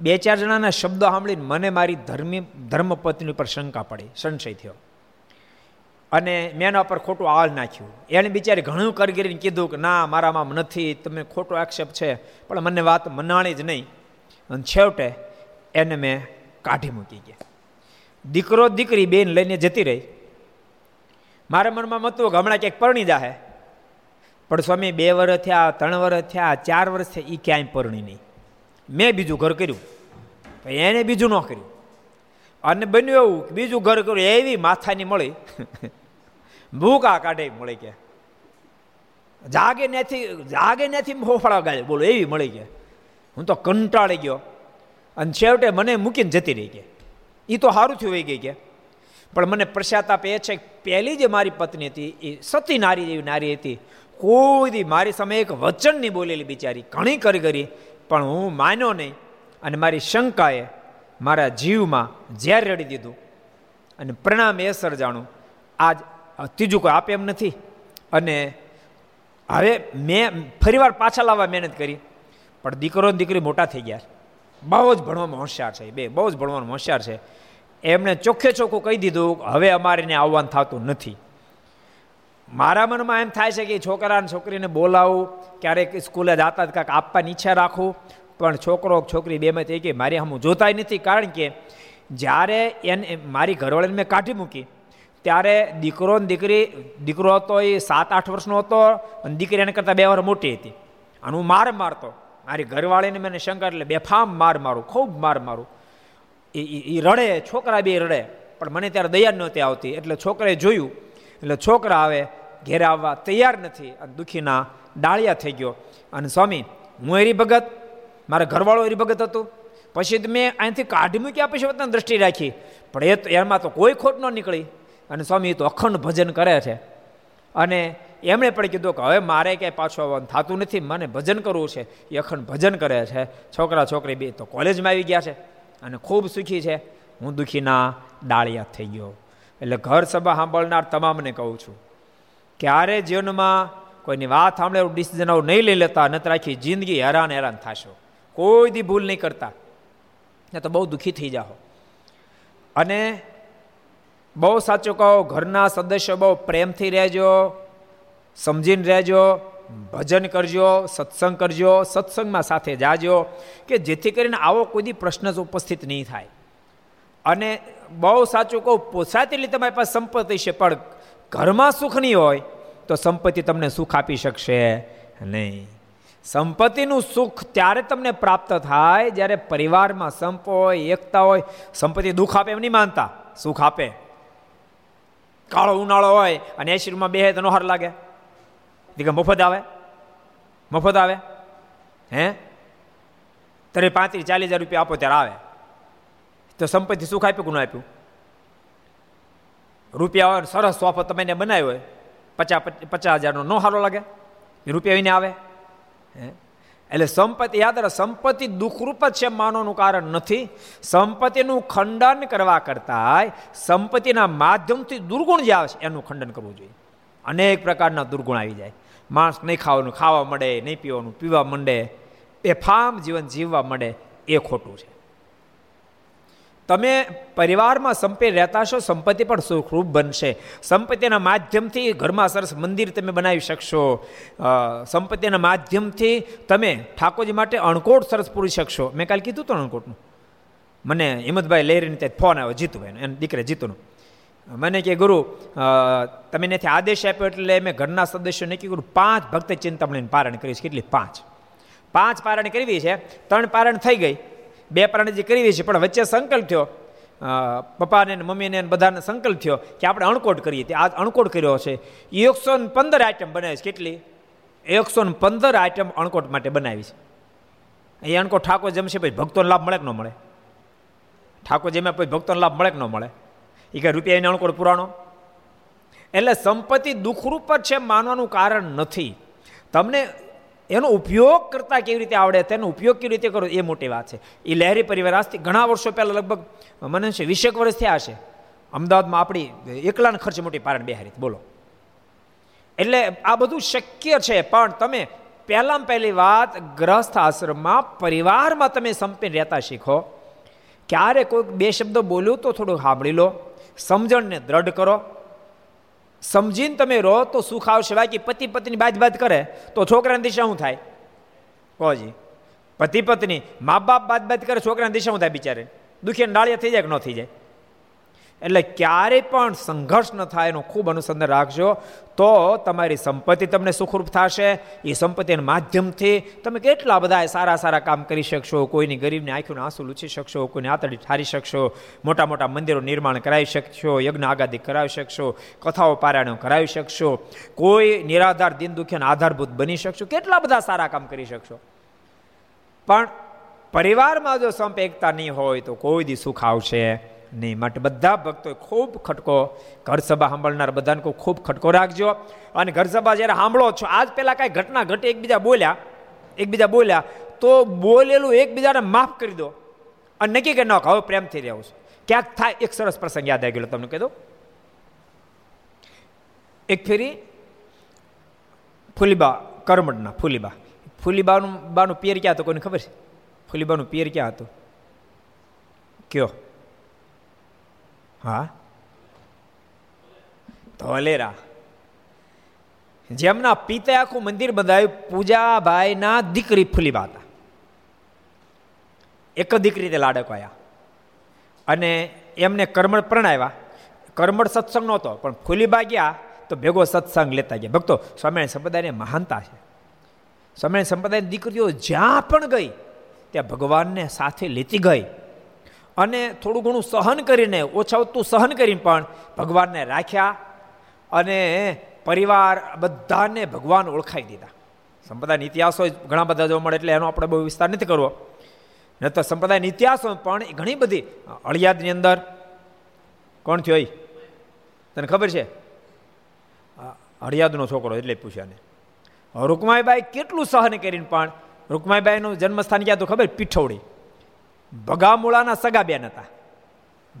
બે ચાર જણાના શબ્દો સાંભળીને મને મારી ધર્મી, ધર્મપત્ની ઉપર શંકા પડી, સંશય થયો. અને મેં એના પર ખોટું આળ નાખ્યું. એણે બિચારી ઘણું કરગીરીને કીધું કે, ના મારામાં નથી, તમે ખોટો આક્ષેપ છે, પણ મને વાત મનાણી જ નહીં. અને છેવટે એને મેં કાઢી મૂકી ગયા. દીકરો, દીકરી બેન લઈને જતી રહી. મારા મનમાં મતું કે હમણાં ક્યાંક પરણી જાહે. પણ સ્વામી, બે વર્ષ થયા, ત્રણ વર્ષ થયા, ચાર વર્ષ થયા એ ક્યાંય પરણી નહીં. મેં બીજું ઘર કર્યું. એને બીજું ન કર્યું. અને બન્યું એવું બીજું ઘર કર્યું, એવી માથાની મળી. ભૂકા કાઢે મળી કે. જાગે નથી જાગે નથી ફોફળા ગાય. બોલો, એવી મળી કે. હું તો કંટાળી ગયો. અને છેવટે મને મૂકીને જતી રહી કે. એ તો સારું થયું વહી ગઈ કે. પણ મને પશ્ચાતાપ એ છે પહેલી જે મારી પત્ની હતી એ સતી નારી જેવી નારી હતી. કોઈ દી મારી સામે એક વચન નહીં બોલેલી બિચારી, ઘણી કરી કરી, પણ હું માન્યો નહીં. અને મારી શંકાએ મારા જીવમાં ઝેર રડી દીધું. અને પ્રણામ એ સર્જાણું આજ ત્રીજું કોઈ આપે એમ નથી. અને હવે મેં ફરીવાર પાછા લાવવા મહેનત કરી. પણ દીકરો દીકરી મોટા થઈ ગયા. બહુ જ ભણવામાં હોશિયાર છે બે, બહુ જ ભણવાનું હોશિયાર છે. એમણે ચોખ્ખે ચોખ્ખું કહી દીધું હવે અમારે આવવાનું થતું નથી. મારા મનમાં એમ થાય છે કે છોકરાને છોકરીને બોલાવું, ક્યારેક સ્કૂલે જતા કાંક આપવાની ઈચ્છા રાખું, પણ છોકરો છોકરી બેમાં થઈ કે મારી હમ જોતાય નથી. કારણ કે જ્યારે એને મારી ઘરવાળીને મેં કાઢી મૂકી, ત્યારે દીકરો ને દીકરી, દીકરો હતો એ સાત આઠ વર્ષનો હતો અને દીકરી એને કરતાં બે વાર મોટી હતી. અને હું માર મારતો. મારી ઘરવાળીને મને શંકર એટલે બેફામ માર મારું, ખૂબ માર મારું. એ રડે, છોકરા બે રડે, પણ મને ત્યારે દયા નહોતી આવતી. એટલે છોકરાએ જોયું એટલે છોકરા આવે, ઘેરે આવવા તૈયાર નથી અને દુઃખીના ડાળિયા થઈ ગયો. અને સ્વામી, હું એરી ભગત મારા ઘરવાળો એરી ભગત હતો. પછી મેં અહીંથી કાઢી મૂક્યા, પછી વતન દ્રષ્ટિ રાખી. પણ એ તો, એમાં તો કોઈ ખોટ ન નીકળી. અને સ્વામી તો અખંડ ભજન કરે છે. અને એમણે પણ કીધું કે હવે મારે ક્યાંય પાછું આવવાનું થતું નથી, મને ભજન કરવું છે. એ અખંડ ભજન કરે છે. છોકરા, છોકરી બે તો કોલેજમાં આવી ગયા છે. અને ખૂબ સુખી છે. હું દુઃખીના ડાળિયા થઈ ગયો. એટલે ઘર સભા સાંભળનાર તમામને કહું છું, ક્યારે જીવનમાં કોઈની વાત સાંભળે એવું ડિસિઝન આવું નહીં લઈ લેતા નતર રાખી જિંદગી હેરાન હેરાન થશો. કોઈ દી ભૂલ નહીં કરતા. ને તો બહુ દુઃખી થઈ જાઓ. અને બહુ સાચું કહો, ઘરના સદસ્યો બહુ પ્રેમથી રહેજો, સમજીને રહેજો, ભજન કરજો, સત્સંગ કરજો, સત્સંગમાં સાથે જાજો, કે જેથી કરીને આવો કોઈ દી પ્રશ્ન જ ઉપસ્થિત નહીં થાય. અને બહુ સાચું કહું પોસાતેલી તમારી પાસે સંપત્તિ છે, પણ ઘરમાં સુખ નહીં હોય, તો સંપત્તિ તમને સુખ આપી શકશે નહીં. સંપત્તિનું સુખ ત્યારે તમને પ્રાપ્ત થાય જ્યારે પરિવારમાં સંપ હોય, એકતા હોય. સંપત્તિ દુઃખ આપે એમ નહીં માનતા. સુખ આપે. કાળો ઉનાળો હોય અને એસીમાં બે તો હાર લાગે. કે મફત આવે? મફત આવે? હે? ત્યારે પાંત્રીસ ચાલીસ હજાર રૂપિયા આપો ત્યારે આવે. તો સંપત્તિ સુખ આપ્યું ગુણ આપ્યું? રૂપિયા હોય સરસ સોફો તમે એને બનાવ્યો હોય પચાસ પચાસ હજારનો નો સારો લાગે? રૂપિયા વિને આવે? એટલે સંપત્તિ, યાદ રહે સંપત્તિ દુઃખરૂપ જ છે, માનવાનું કારણ નથી. સંપત્તિનું ખંડન કરવા કરતાં સંપત્તિના માધ્યમથી દુર્ગુણ જે આવે છે, એનું ખંડન કરવું જોઈએ. અનેક પ્રકારના દુર્ગુણ આવી જાય. માણસ નહીં ખાવાનું, ખાવા મળે, નહીં પીવાનું, પીવા માંડે. બેફામ જીવન જીવવા માંડે, એ ખોટું છે. તમે પરિવારમાં સંપે રહેતા છો, સંપત્તિ પણ સુખરૂપ બનશે. સંપત્તિના માધ્યમથી ઘરમાં સરસ મંદિર તમે બનાવી શકશો. સંપત્તિના માધ્યમથી તમે ઠાકોરજી માટે અણકોટ સરસ પૂરી શકશો. મેં કાલે કીધું હતું અણકોટનું. મને હિંમતભાઈ લહેરીને ત્યાં ફોન આવ્યો જીતુભાઈ એને દીકરે જીતુનો. મને કે, ગુરુ તમે એનાથી આદેશ આપ્યો એટલે મેં ઘરના સદસ્યો નક્કી કર્યું પાંચ ભક્ત ચિંતામણીને પારણ કરીશ. કેટલી? પાંચ. પાંચ પારણ કરવી છે. ત્રણ પારણ થઈ ગઈ. બે પ્રાણી જે કરી છે, પણ વચ્ચે સંકલ્પ થયો. પપ્પાને મમ્મીને બધાને સંકલ્પ થયો કે આપણે અણકોટ કરીએ. તે આ અણકોટ કર્યો છે. એકસો ને પંદર આઈટમ બનાવી છે. કેટલી? એકસો ને પંદર આઈટમ અણકોટ માટે બનાવી છે. એ અણકોટ ઠાકોર જમશે પછી ભક્તોને લાભ મળે કે ન મળે? ઠાકોર જેમાં પછી ભક્તોને લાભ મળે કે ન મળે? એ કે રૂપિયા એને અણકોટ પુરાણો? એટલે સંપત્તિ દુઃખરૂપ જ છે, માનવાનું કારણ નથી. તમને એનો ઉપયોગ કરતા કેવી રીતે આવડે, તેનો ઉપયોગ કેવી રીતે કરો એ મોટી વાત છે. એ લહેરી પરિવાર આજથી ઘણા વર્ષો પહેલાં લગભગ, મને છે, વીસેક વર્ષ થયા હશે. અમદાવાદમાં આપણી એકલાને ખર્ચ મોટી પારણ બેહારી બોલો. એટલે આ બધું શક્ય છે, પણ તમે પહેલાં પહેલી વાત ગ્રસ્થ આશ્રમમાં, પરિવારમાં તમે સંપીને રહેતા શીખો. ક્યારે કોઈક બે શબ્દો બોલ્યું તો થોડું સાંભળી લો. સમજણને દ્રઢ કરો. સમજીને તમે રહો તો સુખ આવશે બાકી પતિ પત્ની બાદ બાદ કરે, તો છોકરાની દિશા શું થાય? કોજી પતિ પત્ની મા બાપ બાદ બાદ કરે, છોકરાની દિશા શું થાય બિચારે? દુખીને ડાળિયા થઈ જાય કે ન થઈ જાય? એટલે ક્યારેય પણ સંઘર્ષ ન થાય એનો ખૂબ અનુસંધાન રાખજો. તો તમારી સંપત્તિ તમને સુખરૂપ થશે. એ સંપત્તિના માધ્યમથી તમે કેટલા બધા સારા સારા કામ કરી શકશો. કોઈની ગરીબની આંખોને આંસુ લૂછી શકશો, કોઈને આતડી ઠારી શકશો, મોટા મોટા મંદિરો નિર્માણ કરાવી શકશો, યજ્ઞ આગાદી કરાવી શકશો, કથાઓ પારાયણો કરાવી શકશો, કોઈ નિરાધાર દિન દુખ્યાને આધારભૂત બની શકશો. કેટલા બધા સારા કામ કરી શકશો. પણ પરિવારમાં જો સંપ એકતા નહીં હોય તો કોઈ દી સુખ આવશે. નહીં. માટે બધા ભક્તોએ ખૂબ ખટકો, ઘર સભા સાંભળનાર બધાને ખૂબ ખટકો રાખજો. અને ઘર સભા જ્યારે સાંભળો છો, આજ પહેલાં કાંઈ ઘટના ઘટે, એકબીજા બોલ્યા એકબીજા બોલ્યા, તો બોલેલું એકબીજાને માફ કરી દો. અને નક્કી કે ન હવે પ્રેમથી રહેવું છું. ક્યાંક થાય, એક સરસ પ્રસંગ યાદ આવી ગયો તમને કહી દો એક ફેરી ફૂલીબા, કરમડના ફૂલીબા. ફૂલીબાનું બાનું પિયર ક્યાં હતું, કોઈને ખબર છે? ફૂલીબાનું પિયર ક્યાં હતું? કયો? હા? ધોલેરા જેમના પિતા આખું મંદિર બંધાયું, પૂજાભાઈના દીકરી ફૂલી હતા એક દીકરી તે લાડક આવ્યા અને એમને કરમળ પ્રણાવ્યા કર્મળ સત્સંગ નહોતો, પણ ફૂલીબા ગયા તો ભેગો સત્સંગ લેતા ગયા. ભક્તો, સ્વામિનારાયણ સંપ્રદાયની મહાનતા છે. સ્વામિનારાયણ સંપ્રદાયની દીકરીઓ જ્યાં પણ ગઈ, ત્યાં ભગવાનને સાથે લેતી ગઈ. અને થોડું ઘણું સહન કરીને, ઓછા ઓછું સહન કરીને પણ ભગવાનને રાખ્યા અને પરિવાર બધાને ભગવાન ઓળખાઈ દીધા. સંપ્રદાયના ઇતિહાસો ઘણા બધા જોવા મળે એટલે એનો આપણે બહુ વિસ્તાર નથી કરવો. ન તો સંપ્રદાયના ઇતિહાસો પણ ઘણી બધી અળિયાદની અંદર કોણ થયો તને ખબર છે? અળિયાદનો છોકરો એટલે પૂછ્યા ને રૂકમાઈબાઈ કેટલું સહન કરીને પણ, રૂકમાઈબાઈનું જન્મસ્થાન ક્યાં તો ખબર? પીઠોડી. ભગામૂળાના સગા બેન હતા.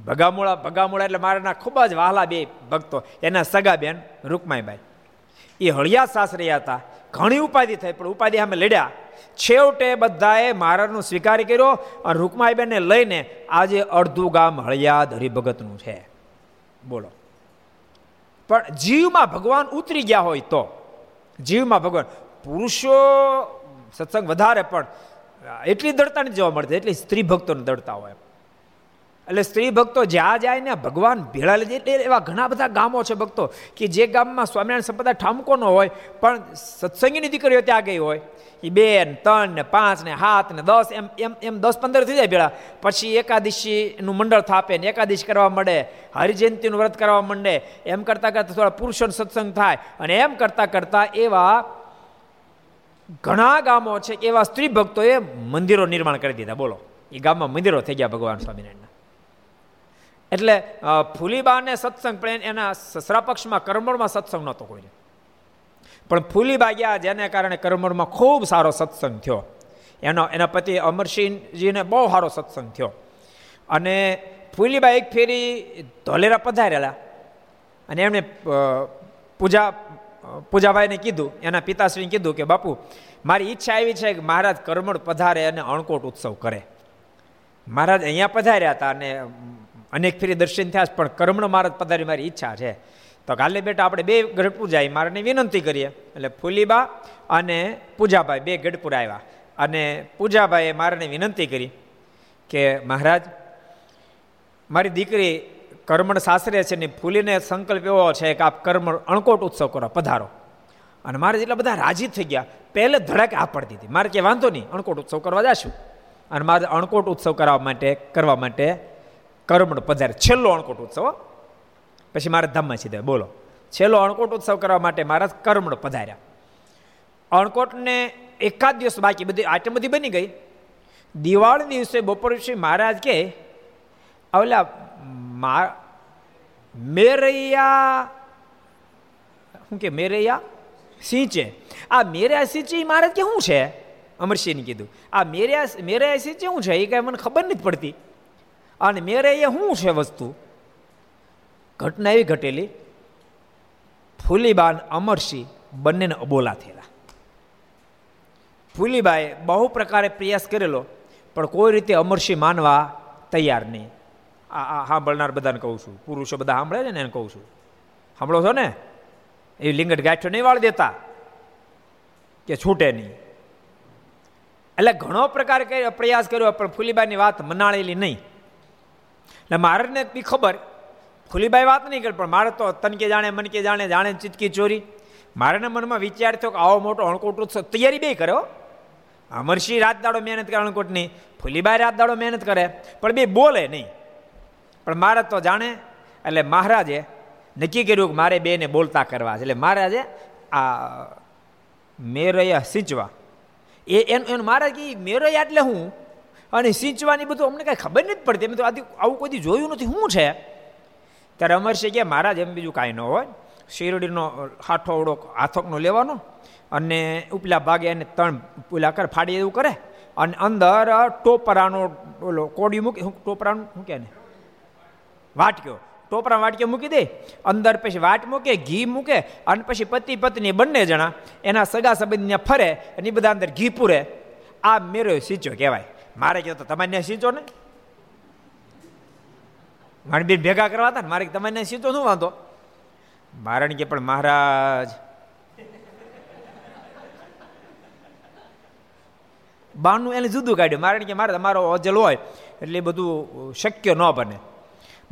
ભગામૂળા ભગામૂળા એટલે મારાના ખૂબ જ વહાલા બે ભક્તો. એના સગા બેન રૂકમાઈબાઈ. એ હળિયા સાસરિયા હતા. ઘણી ઉપાધિ થઈ, પણ ઉપાધિ અમે લડ્યા. છેવટે બધાએ મારાનો સ્વીકાર કર્યો અને રૂકમાઈબેનને લઈને આજે અડધું ગામ હળિયાદ હરિભગતનું છે. બોલો. પણ જીવમાં ભગવાન ઉતરી ગયા હોય તો, જીવમાં ભગવાન પુરુષો સત્સંગ વધારે, પણ એટલી દળતા નથી જોવા મળતી, એટલી સ્ત્રી ભક્તોને દળતા હોય એટલે સ્ત્રી ભક્તો જ્યાં જાય ને ભગવાન ભેળા લીધે એટલે એવા ઘણા બધા ગામો છે ભક્તો, કે જે ગામમાં સ્વામિનારાયણ સંપ્રદાય ઠામકો ન હોય, પણ સત્સંગીની દીકરીઓ ત્યાં ગઈ હોય. એ બે ને ત્રણ ને પાંચ ને સાત ને દસ, એમ એમ એમ દસ પંદર થઈ જાય ભેળા. પછી એકાદશીનું મંડળ થાપે ને એકાદશી કરવા માંડે, હરિજયંતીનું વ્રત કરવા માંડે. એમ કરતાં કરતાં થોડા પુરુષોનો સત્સંગ થાય. અને એમ કરતાં કરતાં એવા ઘણા ગામો છે કે એવા સ્ત્રી ભક્તોએ મંદિરો નિર્માણ કરી દીધા. બોલો. એ ગામમાં મંદિરો થઈ ગયા ભગવાન સ્વામિનારાયણના. એટલે ફૂલીબાને સત્સંગ, પણ એના સસરા પક્ષમાં, કરમળમાં સત્સંગ નહોતો કોઈને પણ ફૂલીબા ગયા, જેને કારણે કરમણમાં ખૂબ સારો સત્સંગ થયો. એનો, એના પતિ અમરસિંહજીને બહુ સારો સત્સંગ થયો. અને ફૂલીબા એક ફેરી ધોલેરા પધારેલા. અને એમણે પૂજા પૂજાભાઈને કીધું, એના પિતાશ્રીને કીધું કે, બાપુ, મારી ઈચ્છા એવી છે કે મહારાજ કરમણ પધારે અને અણકોટ ઉત્સવ કરે. મહારાજ અહીંયા પધાર્યા હતા અને અનેક ફેરી દર્શન થયા પણ કર્મણ મહારાજ પધારી મારી ઈચ્છા છે. તો કાલે બેટા આપણે બે ગઢપુર જાય મારાને વિનંતી કરીએ. એટલે ફૂલીબા અને પૂજાભાઈ બે ગઢપુર આવ્યા અને પૂજાભાઈએ મારાને વિનંતી કરી કે, મહારાજ, મારી દીકરી કર્મણ સાસરે છે ને ફૂલીને સંકલ્પ એવો છે કે આપ કર્મ અણકોટ ઉત્સવ કરો, પધારો. અને મારે જેટલા બધા રાજી થઈ ગયા, પહેલે ધડાકે આ પડતી હતી મારે કે વાંધો નહીં, અણકોટ ઉત્સવ કરવા જશું. અને મારે અણકોટ ઉત્સવ કરવા માટે કરવા માટે કર્મણ પધારે. છેલ્લો અણકોટ ઉત્સવ પછી મારે ધામમાં સીધા, બોલો. છેલ્લો અણકોટ ઉત્સવ કરવા માટે મારા કર્મણ પધાર્યા. અણકોટને એકાદ દિવસ બાકી, બધી આઈટમ બધી બની ગઈ. દિવાળી દિવસે બપોર વિશે મહારાજ કે ઓલા મેરૈયા, શું કે મેરૈયા? સિંચે. આ મેરૈયા સિંચી મહારાજ કે શું છે? અમરસિંહને કીધું. આ મેરૈયા મેરૈયા સિંચે શું છે? એ કાંઈ મને ખબર નથી પડતી. અને મેરૈયા શું છે વસ્તુ? ઘટના એવી ઘટેલી. ફૂલીબાન, અમરસિંહ બંનેને અબોલા થયેલા. ફૂલીબાએ બહુ પ્રકારે પ્રયાસ કરેલો, પણ કોઈ રીતે અમરસિંહ માનવા તૈયાર નહીં. આ સાંભળનાર બધાને કહું છું. પુરુષો બધા સાંભળે છે ને એને કહું છું. સાંભળો છો ને? એ લિંગટ ગાંઠો નહીં વાળી દેતા કે છૂટે નહીં. એટલે ઘણો પ્રકાર પ્રયાસ કર્યો, પણ ફૂલીબાઈની વાત મનાળેલી નહીં. એટલે મારે બી ખબર, ફૂલીબાઈ વાત નહીં કરી, પણ મારે તો તન કે જાણે, મન કે જાણે જાણે ચીટકી ચોરી. મારાના મનમાં વિચાર થયો કે આવો મોટો અણકોટ ઉત્સવ તૈયારી બે કર્યો અમરસિંહ રાત દાડો મહેનત કરે, અણકોટની. ફૂલીબાઈ રાત દાડો મહેનત કરે, પણ બે બોલે નહીં. પણ મારે તો જાણે, એટલે મહારાજે નક્કી કર્યું કે મારે બેને બોલતા કરવા છે. એટલે મહારાજે આ મેરૈયા સિંચવા. એ એનું એનું મહારાજ કે મેરૈયા એટલે હું? અને સિંચવાની બધું અમને કાંઈ ખબર નથી પડતી. એમ તો આવું કોઈ જોયું નથી. શું છે? ત્યારે અમરસિંહ કે મહારાજ એમ બીજું કાંઈ ન હોય. શેરડીનો ઓળો હાથોકનો લેવાનો અને ઉપલા ભાગે એને ત્રણ પેલા કર, ફાડી એવું કરે. અને અંદર ટોપરાનો ઓલો કોડી મૂકી ટોપરાનું શું કહે ને વાટક્યો. ટોપરા વાટક્યો મૂકી દે. અંદર પછી વાટ મૂકે, ઘી મૂકે, અને પછી પતિ પત્ની બંને જણા એના સગા સંબંધને ફરે અને એ બધા અંદર ઘી પૂરે. આ મેરો સિંચો કહેવાય. મારે કહ્યું તો તમારે સીચો ને? મારે બે ભેગા કરવા હતા ને, મારે તમારે સીચો, શું વાંધો? મારણ કે, પણ મહારાજ બાનું એને જુદું કાઢ્યું. મારણ કે, મારે, તમારો અજલ હોય એટલે બધું શક્ય ન બને.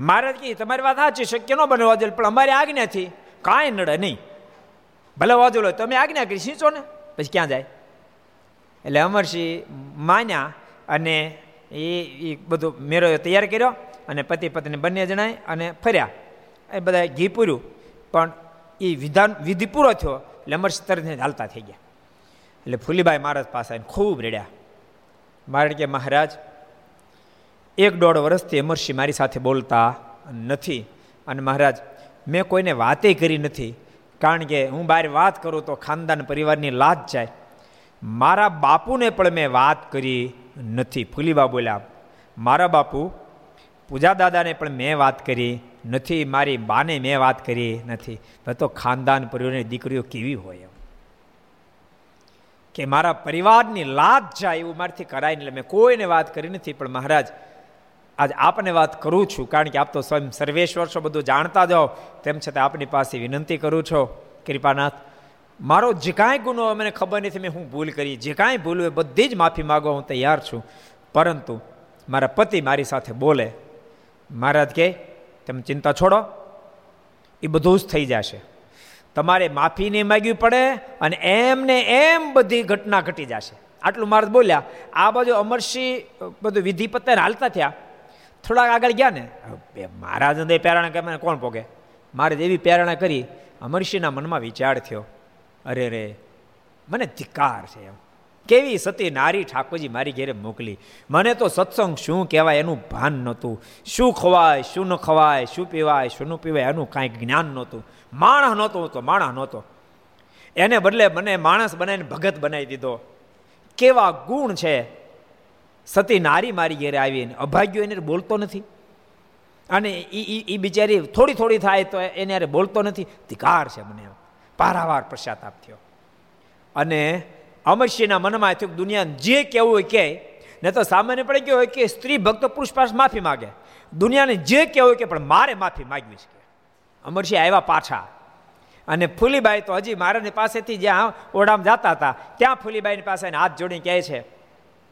મારે કહે તમારી વાત સાચી, શક્ય ન બને અજલ પણ અમારી આજ્ઞાથી કાંઈ નડે નહીં. ભલે અજલ હોય, તમે આજ્ઞા કરી સીંચો ને, પછી ક્યાં જાય? એટલે અમરસિંહ માન્યા અને એ એ બધું મેરો તૈયાર કર્યો અને પતિ પત્ની બંને જણાય અને ફર્યા. એ બધા ઘી પૂર્યું, પણ એ વિધાન, વિધિ પૂરો થયો, એટલે અમરસિંહ તરત હાલતા થઈ ગયા. એટલે ફૂલીબાઈ મહારાજ પાસે ખૂબ રેડ્યા. મારે કે મહારાજ એક દોઢ વર્ષથી અમરસિંહ મારી સાથે બોલતા નથી. અને મહારાજ, મેં કોઈને વાતે કરી નથી. કારણ કે હું બહાર વાત કરું તો ખાનદાન પરિવારની લાજ જાય. મારા બાપુને પણ મેં વાત કરી નથી. ફૂલીબા બોલ્યા, મારા બાપુ, પૂજા દાદાને પણ મેં વાત કરી નથી. મારી બાને મેં વાત કરી નથી. તો ખાનદાન પરિવારની દીકરીઓ કેવી હોય એમ. કે મારા પરિવારની લાજ જાય એવું મારાથી કરાય એટલે મેં કોઈને વાત કરી નથી. પણ મહારાજ આજ આપને વાત કરું છું, કારણ કે આપ તો સ્વયં સર્વેશ્વર છો, બધું જાણતા જાઓ તેમ છતાં આપની પાસે વિનંતી કરું છો, કૃપાનાથ, મારો જે કાંઈ ગુનો મને ખબર નથી, મેં હું ભૂલ કરી. જે કાંઈ ભૂલ હોય બધી જ માફી માગવા હું તૈયાર છું. પરંતુ મારા પતિ મારી સાથે બોલે, મહારાજ કે, તમે ચિંતા છોડો, એ બધું જ થઈ જશે. તમારે માફી નહીં માગવી પડે અને એમને એમ બધી ઘટના ઘટી જશે. આટલું મારા બોલ્યા. આ બાજુ અમરસિંહ બધું વિધિ પત્તર હાલતા થયા. થોડાક આગળ ગયા ને મહારાજ હૃદય પ્રેરણા કે કોણ પોગે મારે એવી પ્રેરણા કરી અમરસિંહના મનમાં વિચાર થયો, અરે રે, મને ધિકાર છે એમ. કેવી સતી નારી ઠાકોરજી મારી ઘેરે મોકલી? મને તો સત્સંગ શું કહેવાય એનું ભાન નહોતું. શું ખવાય, શું ન ખવાય, શું પીવાય, શું ન પીવાય એનું કાંઈ જ્ઞાન નહોતું. માણસ નહોતો તો માણસ નહોતો. એને બદલે મને માણસ બનાવીને ભગત બનાવી દીધો. કેવા ગુણ છે. સતી નારી મારી ઘેરે આવીને અભાગ્યો એને બોલતો નથી. અને એ એ બિચારી થોડી થોડી થાય તો એને અરે બોલતો નથી. ધિકાર છે મને પારાવાર પશ્ચાતાપ થયો. અને અમરસિંહના મનમાં થયું દુનિયા જે કહેવું હોય કે, ને તો સામાન્ય પણ કેવું હોય કે સ્ત્રી ભક્ત પુરુષ પાસે માફી માગે. દુનિયાને જે કહેવું હોય કે, પણ મારે માફી માગવી છે અમરસિંહ આવ્યા પાછા. અને ફૂલીબાઈ તો હજી મારાની પાસેથી જ્યાં ઓઢામ જતા હતા, ત્યાં ફૂલીબાઈની પાસે હાથ જોડીને કહે છે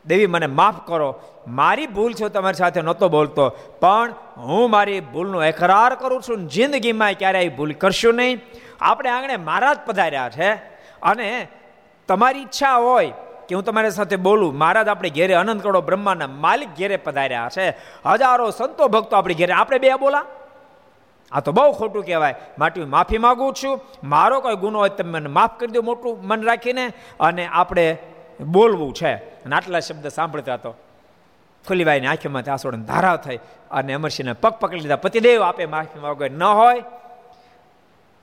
દેવી મને માફ કરો. મારી ભૂલ છે તમારી સાથે નહોતો બોલતો, પણ હું મારી ભૂલનો એકરાર કરું છું. જિંદગીમાં ક્યારેય ભૂલ કરશું નહીં. આપણે આંગણે મારા જ પધાર્યા છે. અને તમારી ઈચ્છા હોય કે હું તમારી સાથે બોલું મહારાજ આપણે ઘેરે અનંત કરોડો બ્રહ્માના માલિક ઘેરે પધાર્યા છે. હજારો સંતો ભક્તો આપણી ઘેરે. આપણે બે બોલા? આ તો બહુ ખોટું કહેવાય. માટે હું માફી માગું છું. મારો કોઈ ગુનો હોય તમે મને માફ કરી દો મોટું મન રાખીને. અને આપણે બોલવું છે. અને આટલા શબ્દ સાંભળતા હતો ફુલીબાઈની આંખીમાંથી આસોડને ધારા થઈ અને અમરસિંહને પગ પકડી લીધા. પતિદેવ આપે માફી માગો, ન હોય,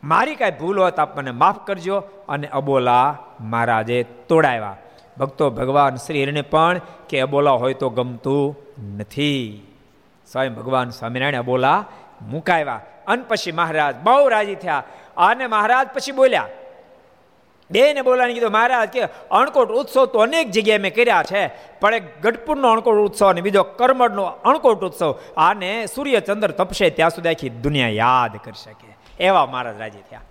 મારી કાંઈ ભૂલ હોત, આપ મને માફ કરજો અને અબોલા મહારાજે તોડાવ્યા. ભક્તો ભગવાન શ્રી હરિને પણ કે અબોલા હોય તો ગમતું નથી. સ્વયં ભગવાન સ્વામિનારાયણ અબોલા મુકાવ્યા. અને પછી મહારાજ બહુ રાજી થયા. અને મહારાજ પછી બોલ્યા બે ને બોલાની કીધું, મહારાજ, કે અણકોટ ઉત્સવ તો અનેક જગ્યાએ મેં કર્યા છે, પણ એક ગઢપુરનો અણકોટ ઉત્સવ અને બીજો કરમડનો અણકોટ ઉત્સવ, આને સૂર્યચંદ્ર તપશે, ત્યાં સુધી આખી દુનિયા યાદ કરી શકે. એવા મહારાજ રાજી થયા.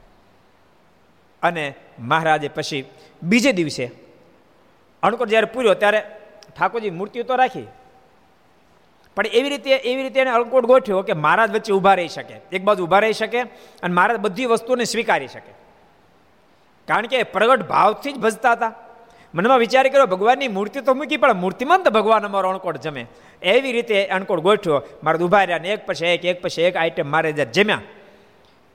અને મહારાજે પછી બીજે દિવસે અણકોટ જ્યારે પૂર્યો, ત્યારે ઠાકોરજી મૂર્તિઓ તો રાખી. પણ એવી રીતે એવી રીતે એને અણકોટ ગોઠ્યો કે મહારાજ વચ્ચે ઊભા રહી શકે. એક બાજુ ઊભા રહી શકે અને મહારાજ બધી વસ્તુને સ્વીકારી શકે. કારણ કે પ્રગટ ભાવથી જ ભજતા હતા. મનમાં વિચાર કર્યો, ભગવાનની મૂર્તિ તો મૂકી, પણ મૂર્તિમંત ભગવાન અમારો અણકોટ જમે. એવી રીતે અણકોટ ગોઠ્યો મારે ઊભા રહ્યા ને એક પછી એક એક પછી એક આઈટમ મારે જમ્યા.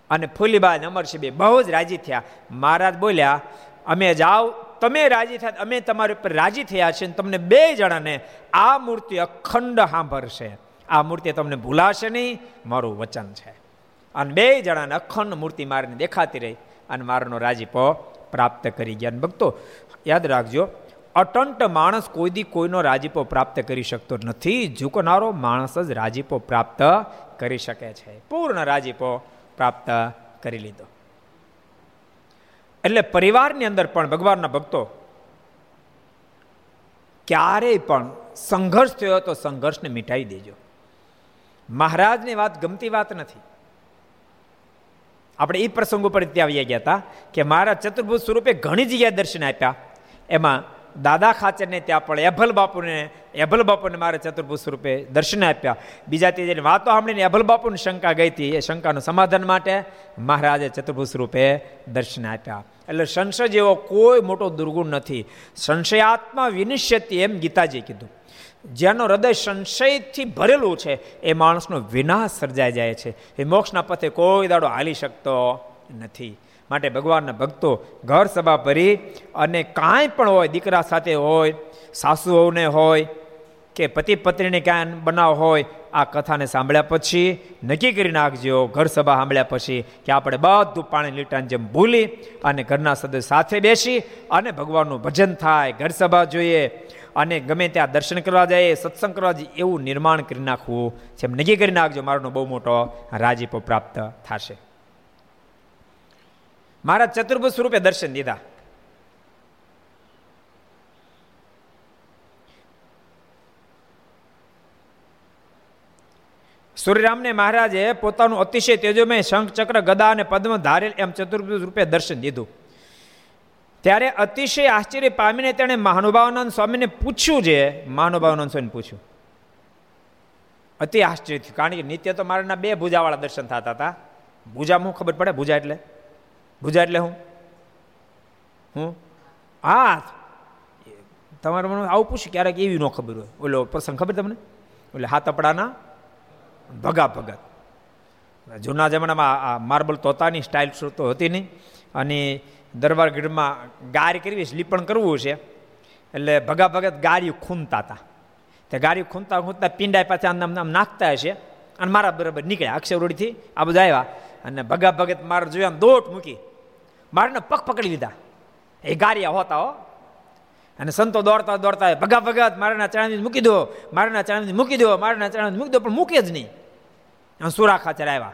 અને ફૂલીબા અમરસિંહ બે બહુ જ રાજી થયા. મહારાજ બોલ્યા, અમે જાઓ તમે રાજી થયા, અમે તમારી ઉપર રાજી થયા છે તમને બે જણાને આ મૂર્તિ અખંડ સાંભળશે. આ મૂર્તિ તમને ભૂલાશે નહીં, મારું વચન છે. અને બે જણાને અખંડ મૂર્તિ મારીને દેખાતી રહી. અને મારનો રાજીપો પ્રાપ્ત કરી ગયા. ભક્તો, યાદ રાખજો, અટંટ માણસ કોઈ દી કોઈનો રાજીપો પ્રાપ્ત કરી શકતો નથી. ઝૂકનારો માણસ જ રાજીપો પ્રાપ્ત કરી શકે છે. પૂર્ણ રાજીપો પ્રાપ્ત કરી લીધો. એટલે પરિવારની અંદર પણ ભગવાનના ભક્તો, ક્યારેય પણ સંઘર્ષ થયો તો સંઘર્ષને મીટાઈ દેજો. મહારાજની વાત ગમતી વાત નથી. આપણે એ પ્રસંગ ઉપર ત્યાં આવી ગયા હતા કે મારા ચતુર્ભુજ સ્વરૂપે ઘણી જગ્યાએ દર્શન આપ્યા. એમાં દાદા ખાચરને ત્યાં પણ એભલ બાપુને એભલ બાપુને મારે ચતુર્ભુજ સ્વરૂપે દર્શન આપ્યા. બીજા તે વાતો સાંભળીને એભલ બાપુની શંકા ગઈ હતી, એ શંકાનું સમાધાન માટે મહારાજે ચતુર્ભુજ સ્વરૂપે દર્શન આપ્યા. એટલે સંશય જેવો કોઈ મોટો દુર્ગુણ નથી. સંશયાત્મા વિનિશ્યતી એમ ગીતાજીએ કીધું. જેનો હૃદય સંશયથી ભરેલું છે, એ માણસનો વિનાશ સર્જાઈ જાય છે. એ મોક્ષના પથે કોઈ દાડો હાલી શકતો નથી. માટે ભગવાનના ભક્તો ઘર સભા ભરી અને કાંઈ પણ હોય, દીકરા સાથે હોય, સાસુઓને હોય, કે પતિ પત્નીને ક્યાં બનાવ હોય, આ કથાને સાંભળ્યા પછી નક્કી કરી નાખજો. ઘર સભા સાંભળ્યા પછી કે આપણે બધું પાણી લીટાની જેમ ભૂલી અને ઘરના સદસ્ય સાથે બેસી અને ભગવાનનું ભજન થાય. ઘર સભા જોઈએ. અને ગમે ત્યાં દર્શન કરવા જાય, સત્સંગ કરવા જાય, એવું નિર્માણ કરી નાખવું જેમ નક્કી કરી નાખજો મારોનો બહુ મોટો રાજીપો પ્રાપ્ત થશે. મારા ચતુર્ભુજ સ્વરૂપે દર્શન દીધા. સૂર્યરામને મહારાજે પોતાનું અતિશય તેજોમય શંખ ચક્ર ગદા અને પદ્મ ધારેલ એમ ચતુર્ભુજ રૂપે દર્શન દીધું. ત્યારે અતિશય આશ્ચર્ય પામીને તેણે મહાનુભાવાનંદ સ્વામીને પૂછ્યું છે મહાનુભાવાનંદ સ્વામીને પૂછ્યું. અતિ આશ્ચર્ય થયું, કારણ કે નિત્ય તો મારાના બે ભૂજાવાળા દર્શન થતા હતા. ભૂજા હું ખબર પડે? ભૂજા એટલે? ભૂજા એટલે હું? હું? હા, તમારે મને આવું પૂછ્યું, ક્યારેક એવી ન ખબર હોય. ઓલો પ્રસંગ ખબર તમને? એટલે હા તપડાના ભગા ભગત. જૂના જમાનામાં આ માર્બલ તોતાની સ્ટાઇલ તો હતી નહીં. અને દરબાર ગઢમાં ગારી કરવી લીપણ કરવું છે. એટલે ભગા ભગત ગારી ખૂનતા હતા તે ગારી ખૂનતા ખૂનતા પિંડાય પાછા આમ નામ નાખતા હશે અને મારા બરાબર નીકળ્યા અક્ષરરોડીથી આ બધા આવ્યા. અને ભગા ભગત મારા જોયા દોટ મૂકી. મારને પગ પકડી લીધા. એ ગારિયા હોતા હો. અને સંતો દોડતા દોડતા ભગા ભગત મારાના ચણાની મૂકી દો. મારાના ચણાની મૂકી દો. મારાના ચણાની મૂકી દો. પણ મૂકે જ નહીં. સુરા સુરાખા આવ્યા.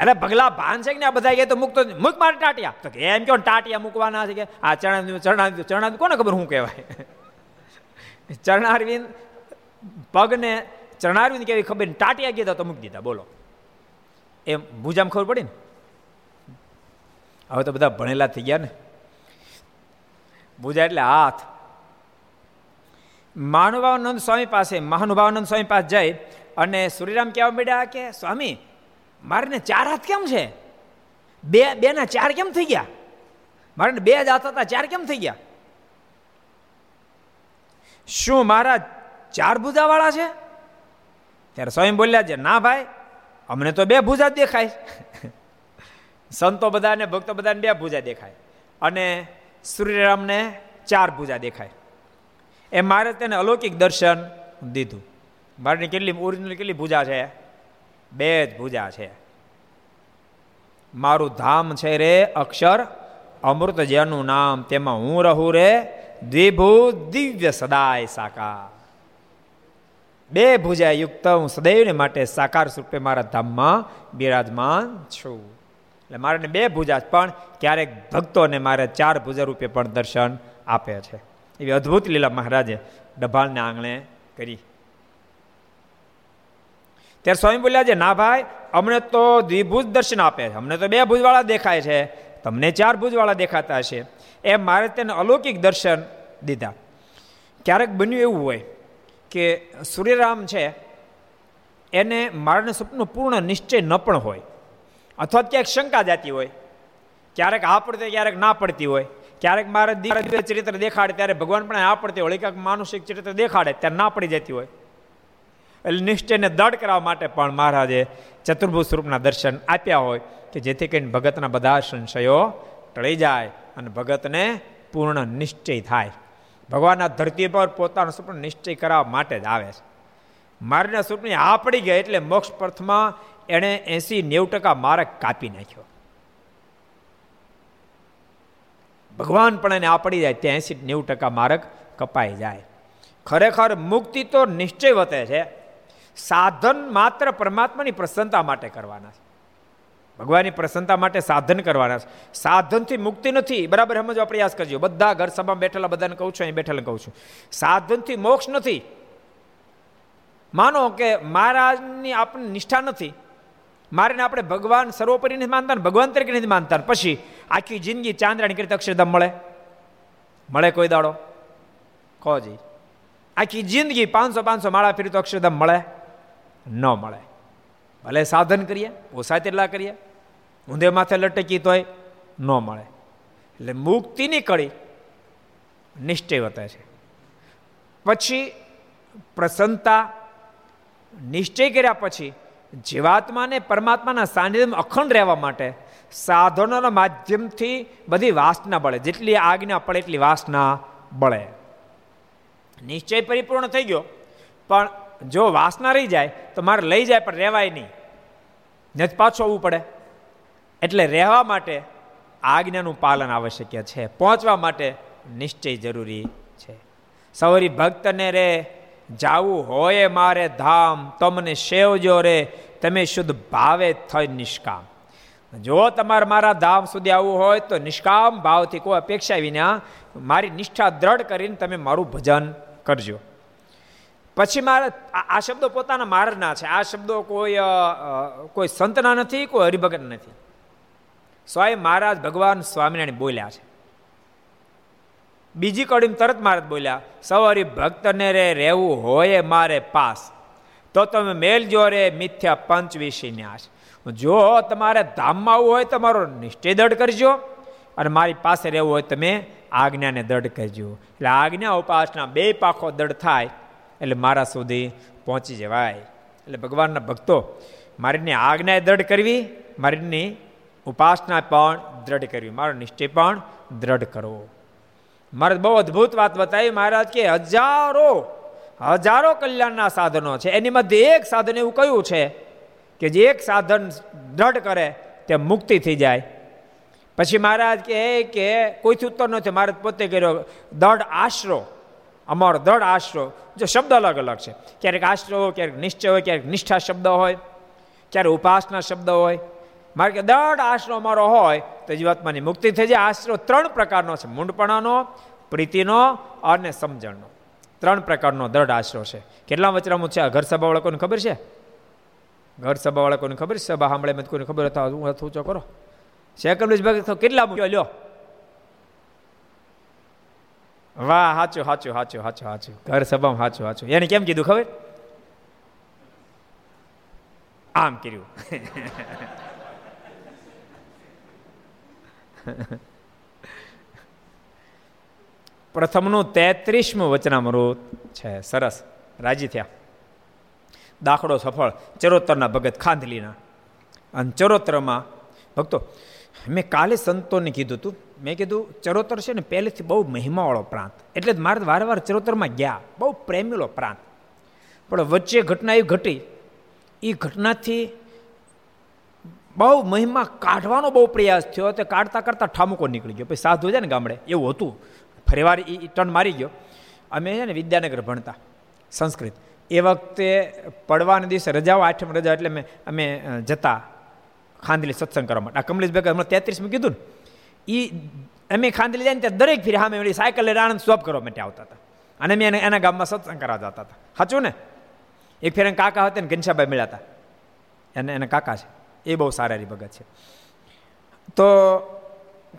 અરે ભગલા ભાન છે કે ને આ બધા કે તો મુક્ત મૂક મારે ટાટિયા. તો કે એમ કહો ટાટિયા મૂકવાના છે કે? આ ચણા ચરણા ચરણા કોને ખબર શું કહેવાય? ચરણારવિંદ પગને ચરણારવિંદ કેવી ખબર ટાટિયા કીધા તો મૂકી દીધા. બોલો. એમ ભૂજામ ખબર પડી ને? હવે તો બધા ભણેલા થઈ ગયા ને? ભૂજા એટલે હાથ. મહાનુભાવાનંદ સ્વામી પાસે, મહાનુભાવાનંદ સ્વામી પાસે જઈ અને સુરીરામ કહેવા માંડ્યા કે, સ્વામી મારે ને ચાર હાથ કેમ છે? બે, બેના ચાર કેમ થઈ ગયા? મારે બે જ હાથ હતા, ચાર કેમ થઈ ગયા? શું મારા ચાર ભૂજાવાળા છે? ત્યારે સ્વયં બોલ્યા છે, ના ભાઈ, અમને તો બે ભૂજા દેખાય. સંતો બધાને, ભક્તો બધાને બે ભૂજા દેખાય. અને શ્રીરામને ચાર ભૂજા દેખાય. એ મારે તેને અલૌકિક દર્શન દીધું. મારે કેટલી ઓરિજિનલ કેટલી ભૂજા છે? બે જ ભૂજા છે. મારું ધામ છે રે અક્ષર અમૃત જેનું નામ, તેમાં હું રહું રે દ્વિભુ દિવ્ય સદાય સાકાર. બે ભૂજા યુક્ત, હું સદૈવને માટે સાકાર સ્વરૂપે મારા ધામમાં બિરાજમાન છું. એટલે મારે બે ભુજા પણ ક્યારેક ભક્તોને મારે ચાર ભુજા રૂપે પણ દર્શન આપે છે. એવી અદ્ભુત લીલા મહારાજે ડભાલને આંગણે કરી. ત્યારે સ્વામી બોલ્યા છે, ના ભાઈ, અમને તો દ્વિભુજ દર્શન આપે છે. અમને તો બે ભુજવાળા દેખાય છે. તમને ચાર ભુજવાળા દેખાતા હશે. એ મારે તેને અલૌકિક દર્શન દીધા. ક્યારેક બન્યું એવું હોય કે સૂર્યરામ છે, એને મારાને સપનું પૂર્ણ નિશ્ચય ન પણ હોય. અથવા ક્યાંક શંકા જાતી હોય. ક્યારેક આ પડતી, ક્યારેક ના પડતી હોય. ક્યારેક મારે દિવ્ય ચરિત્ર દેખાડે, ત્યારે ભગવાન પણ આ પડતી હોય. ક્યાંક માનુષિક ચરિત્ર દેખાડે, ત્યારે ના પડી જતી હોય. એટલે નિશ્ચયને દડ કરવા માટે પણ મહારાજે ચતુર્ભુજ સ્વરૂપના દર્શન આપ્યા હોય કે જેથી કરીને ભગતના બધા સંશયો ટળી જાય અને ભગતને પૂર્ણ નિશ્ચય થાય. ભગવાનના ધરતી પર પોતાનું સ્વપ્ન નિશ્ચય કરાવવા માટે જ આવે છે. મારના સ્વપ્ન આ પડી ગયા એટલે મોક્ષ પર્થમાં એણે એસી નેવું ટકા માર્ગ કાપી નાખ્યો. ભગવાન પણ એને આ પડી જાય ત્યાં એસી નેવું ટકા માર્ગ કપાઈ જાય. ખરેખર મુક્તિ તો નિશ્ચય વતે છે સાધન માત્ર પરમાત્માની પ્રસન્નતા માટે કરવાના છે. ભગવાનની પ્રસન્નતા માટે સાધન કરવાના છે. સાધનથી મુક્તિ નથી. બરાબર સમજવા પ્રયાસ કરજો. બધા ઘર સભામાં બેઠેલા બધાને કહું છું, અહીં બેઠેલા કહું છું. સાધનથી મોક્ષ નથી. માનો કે મહારાજની આપણને નિષ્ઠા નથી. મારે આપણે ભગવાન સર્વોપરી નથી માનતા ભગવાન તરીકે નથી માનતા પછી આખી જિંદગી ચાંદ્રાણી કરી અક્ષરધામ મળે? મળે કોઈ દાડો? કહો જી. આખી જિંદગી પાંચસો પાંચસો માળા ફેરી તો અક્ષરધામ મળે? ન મળે. ભલે સાધન કરીએ, ઓછા તેટલા કરીએ, ઊંધે માથે લટકી તોય ન મળે. એટલે મુક્તિની કડી નિશ્ચય વતા છે. પછી પ્રસન્નતા નિશ્ચય કર્યા પછી જીવાત્માને પરમાત્માના સાનિધ્યમાં અખંડ રહેવા માટે સાધનોના માધ્યમથી બધી વાસના બળે, જેટલી આજ્ઞા પડે એટલી વાસના બળે. નિશ્ચય પરિપૂર્ણ થઈ ગયો, પણ જો વાસના રહી જાય, તો મારે લઈ જાય, પણ રહેવાય નહીં. નથી પાછું આવવું પડે. એટલે રહેવા માટે આજ્ઞાનું પાલન આવશ્યક છે. પહોંચવા માટે નિશ્ચય જરૂરી છે. સૌરી ભક્તને રે, જાવું હોય મારે ધામ, તમને સેવજો રે, તમે શુદ્ધ ભાવે થઈ નિષ્કામ. જો તમારે મારા ધામ સુધી આવવું હોય, તો નિષ્કામ ભાવથી કોઈ અપેક્ષા વિના મારી નિષ્ઠા દ્રઢ કરીને તમે મારું ભજન કરજો. પછી મારા આ શબ્દો પોતાના મારના છે. આ શબ્દો કોઈ કોઈ સંતના નથી, કોઈ હરિભગત નથી. સ્વાય મહારાજ ભગવાન સ્વામિનારાયણ બોલ્યા છે. બીજી કડીમ તરત મહારાજ બોલ્યા સવારી ભક્તને રે રહેવું હોય મારે પાસ. તો તમે મેલજો રે મિથ્યા પંચ વિશે ન્યાસ. જો તમારે ધામમાં આવવું હોય તમારો નિશ્ચય દઢ કરજો અને મારી પાસે રહેવું હોય તમે આજ્ઞાને દઢ કરજો. એટલે આજ્ઞા ઉપાસના બે પાખો દઢ થાય એટલે મારા સુધી પહોંચી જવાય. એટલે ભગવાનના ભક્તો, મારીની આજ્ઞાએ દ્રઢ કરવી, મારીની ઉપાસના પણ દ્રઢ કરવી. મારો નિશ્ચય પણ દ્રઢ કરવો. મારે બહુ અદ્ભુત વાત બતાવી મહારાજ, કે હજારો હજારો કલ્યાણના સાધનો છે. એની મધ્ય એક સાધન એવું કયું છે કે જે એક સાધન દ્રઢ કરે, તે મુક્તિ થઈ જાય. પછી મહારાજ કહે કે કોઈથી ઉત્તર નથી. મહારાજ પોતે કર્યો દઢ આશરો. અમારો દઢ આશરો જો શબ્દ અલગ અલગ છે ક્યારેક આશરો હોય ક્યારેક નિશ્ચય હોય ક્યારેક નિષ્ઠા શબ્દ હોય ક્યારેક ઉપાસના શબ્દ હોય મારે કે દઢ આશરો અમારો હોય તો જીવાત્માની મુક્તિ થઈ જાય આશરો ત્રણ પ્રકારનો છે મૂંડપણાનો પ્રીતિનો અને સમજણનો ત્રણ પ્રકારનો દઢ આશરો છે કેટલા વચરામું છે ઘર સભા વાળા ખબર છે ઘર સભા વાળા ખબર છે સભા સાંભળે મત કોઈને ખબર હતા હું ઊંચો કરો સેકન્ડ ભાઈ કેટલા મૂક્યો લ્યો વાહ સાચું સાચું સાચું સાચું સાચું ઘર સભામાં સાચું સાચું એને કેમ કીધું ખબર? આમ કર્યું. પ્રથમનું તેત્રીસમું વચનામૃત છે. સરસ. રાજી થયા. દાખલો સફળ. ચરોતરના ભગત ખાંધલીના. અને ચરોતરમાં, ભક્તો મેં કાલે સંતોને કીધું હતું મેં કીધું, ચરોતર છે ને પહેલેથી બહુ મહિમાવાળો પ્રાંત. એટલે જ મારે વારંવાર ચરોતરમાં ગયા. બહુ પ્રેમીલો પ્રાંત. પણ વચ્ચે ઘટના એવી ઘટી. એ ઘટનાથી બહુ મહિમા કાઢવાનો બહુ પ્રયાસ થયો તે કાઢતા કાઢતા ઠામુકો નીકળી ગયો. પછી સાધુ છે ને ગામડે, એવું હતું. ફરીવાર એ ટર્ન મારી ગયો. અમે છે ને વિદ્યાનગર ભણતા, સંસ્કૃત. એ વખતે પડવાના દિવસે રજાઓ આઠમ રજા એટલે મેં અમે જતા. ખાંદલી સત્સંગ કરવા માટે. આ કમલેશ ભેગા હમણાં તેત્રીસમાં કીધું ને એ અમે ખાંદલી જાય ને ત્યાં દરેક ફેરી સામે વળી સાયકલ લઈને આનંદ સ્વપ કરવા માટે આવતા હતા. અને અમે એને ગામમાં સત્સંગ કરવા જતા હતા. સાચું ને? એક ફેર કાકા હતા ને ઘનશાભાઈ મળ્યા હતા. એને એના કાકા છે. એ બહુ સારા ભગત છે. તો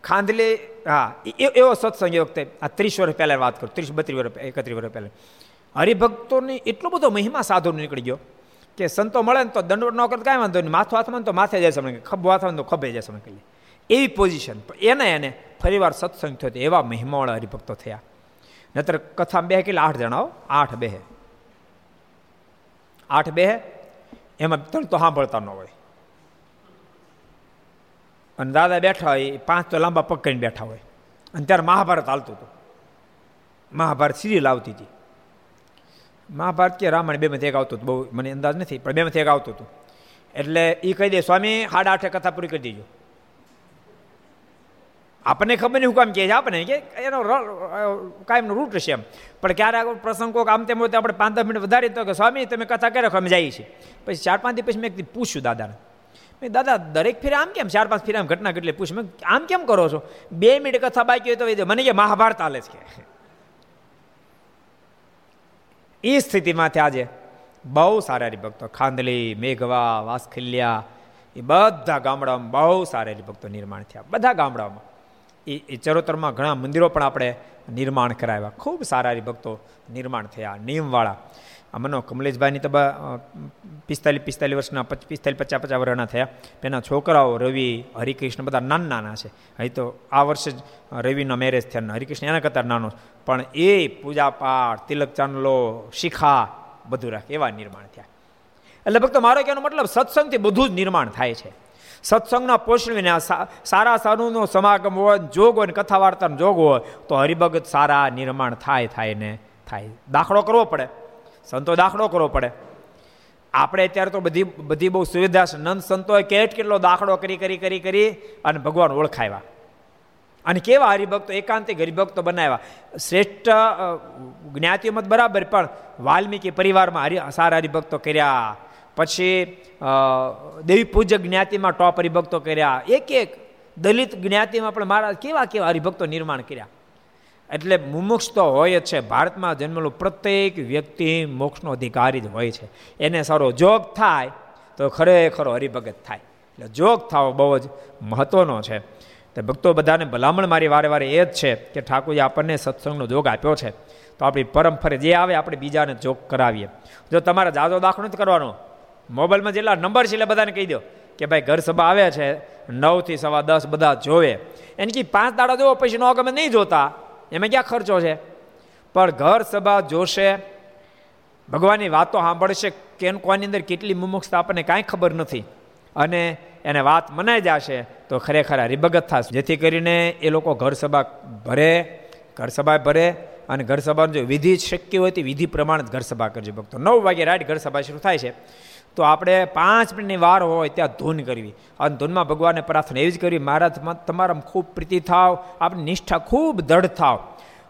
ખાંદલી હા એવો સત્સંગ એ વખતે, આ ત્રીસ વર્ષ પહેલાં વાત કરું, ત્રીસ બત્રીસ વર્ષ એકત્રીસ વર્ષ પહેલાં. હરિભક્તોની એટલો બધો મહિમા સાધુ નીકળી ગયો. કે સંતો મળે ને તો દંડવટ ન કરે કાંઈ વાંધો નહીં. માથું હાથમાં તો માથે જાય સમય ખભો હાથમાં તો ખભે જાય સમય કહીએ એવી પોઝિશન એને એને ફરીવાર સત્સંગ થયો એવા મહિમાવાળા હરિભક્તો થયા. નતર કથા બે કેટલા? આઠ જણાવો આઠ બે આઠ બે એમાં ત્રણ તો સાંભળતા ન હોય. અને દાદા બેઠા હોય પાંચ તો લાંબા પગ કરીને બેઠા હોય. અને ત્યારે મહાભારત હાલતું હતું. મહાભારત સિરિયલ આવતી હતી. મહાભારત કે રામાયણ બેમાંથી એક આવતું હતું, બહુ મને અંદાજ નથી, પણ બેમાંથી એક આવતું હતું. એટલે એ કહી દે, સ્વામી સાડા આઠે કથા પૂરી કરી દેજો. આપણને ખબર નહીં, હું કામ કહે છે આપણને? કે એનો કાયમનો રૂટ છે એમ. પણ ક્યારેક પ્રસંગ આમ તેમ હોય તો આપણે પાંચ દસ મિનિટ વધારી તો કે, સ્વામી, તમે કથા કરે અમે જઈએ છીએ? પછી ચાર પાંચ દિવસ મેં એક પૂછ્યું દાદાને. મેં દાદા, દરેક ફેરે આમ કેમ? ચાર પાંચ ફેરે આમ ઘટના કેટલી? પૂછ મેં આમ કેમ કરો છો? બે મિનિટ કથા બાકી હોય તો મને કે, મહાભારત હાલે છે. એ સ્થિતિમાંથી આજે બહુ સારા હરિભક્તો ખાંદલી મેઘવા વાસખિલ્યા એ બધા ગામડાઓમાં બહુ સારા હરિભક્તો નિર્માણ થયા બધા ગામડાઓમાં એ એ ચરોતરમાં ઘણા મંદિરો પણ આપણે નિર્માણ કરાવ્યા ખૂબ સારા હરિભક્તો નિર્માણ થયા નિયમવાળા આમાંનો કમલેશભાઈની તો પિસ્તાલીસ પિસ્તાલીસ વર્ષના પિસ્તાલીસ પચાસ પચાસ વર્ષના થયા. એના છોકરાઓ રવિ, હરિકૃષ્ણ બધા નાના નાના છે. અહીં તો આ વર્ષે જ રવિના મેરેજ થયા હરિકૃષ્ણ એના કરતાં નાનો પણ એ પૂજાપાઠ, તિલક ચાંદલો, શિખા બધું રાખે, એવા નિર્માણ થયા. એટલે ભક્તો મારો કહેવાનો મતલબ સત્સંગથી બધું જ નિર્માણ થાય છે. સત્સંગના પોષણ વિના સારા સારુનો સમાગમ હોય જોગ હોય ને કથા વાર્તાનો જોગ હોય, તો હરિભગત સારા નિર્માણ થાય થાય ને, થાય. દાખલો કરવો પડે. સંતો દાખલો કરવો પડે. આપણે અત્યારે તો બધી બધી બહુ સુવિધા છે. નંદ સંતોએ કેટ કેટલો દાખલો કરી કરી કરી કરી અને ભગવાન ઓળખાવ્યા. અને કેવા હરિભક્તો, એકાંતિક હરિભક્તો બનાવ્યા. શ્રેષ્ઠ જ્ઞાતિઓમાં બરાબર, પણ વાલ્મીકી પરિવારમાં હરિ, સારા હરિભક્તો કર્યા. પછી દેવી પૂજક જ્ઞાતિમાં ટોપ હરિભક્તો કર્યા. એક એક દલિત જ્ઞાતિમાં પણ મારા કેવા કેવા હરિભક્તો નિર્માણ કર્યા. એટલે મુમુક્ષ તો હોય જ છે. ભારતમાં જન્મેલું પ્રત્યેક વ્યક્તિ મોક્ષનો અધિકારી જ હોય છે. એને સારો જોગ થાય તો ખરેખર હરિભગત થાય. એટલે જોગ થવો બહુ જ મહત્વનો છે. તો ભક્તો બધાને ભલામણ મારી વારે વારે એ જ છે કે ઠાકોરજી આપણને સત્સંગનો જોગ આપ્યો છે. તો આપણી પરંપરા જે આવે આપણે બીજાને જોગ કરાવીએ. જો તમારે જાજો દાખલો નથી કરવાનો. મોબાઈલમાં જેટલા નંબર છે એટલે બધાને કહી દો કે ભાઈ ઘર સભા આવે છે. નવથી સવા દસ બધા જોવે. એને કે પાંચ દાડા જોવો, પછી નો ગમે નહીં જોતા. એમાં ક્યાં ખર્ચો છે? પણ ઘર સભા જોશે, ભગવાનની વાતો સાંભળશે, કેન કોની અંદર કેટલી મુમુક્ષતા આપણને કાંઈ ખબર નથી. અને એને વાત મનાઈ જશે, તો ખરેખર હરિભગત થશે. જેથી કરીને એ લોકો ઘર સભા ભરે, ઘર સભા ભરે, અને ઘર સભાનું જો વિધિ શક્ય હોય તે વિધિ પ્રમાણે ઘર સભા કરજો. ભક્તો, નવ વાગે રાઈટ ઘર સભા શરૂ થાય છે. તો આપણે પાંચ મિનિટની વાર હોય ત્યાં ધૂન કરવી. અને ધૂનમાં ભગવાનને પ્રાર્થના એવી જ કરવી, મહારાજ તમારામાં ખૂબ પ્રીતિ થાવ, આપણી નિષ્ઠા ખૂબ દઢ થાવ.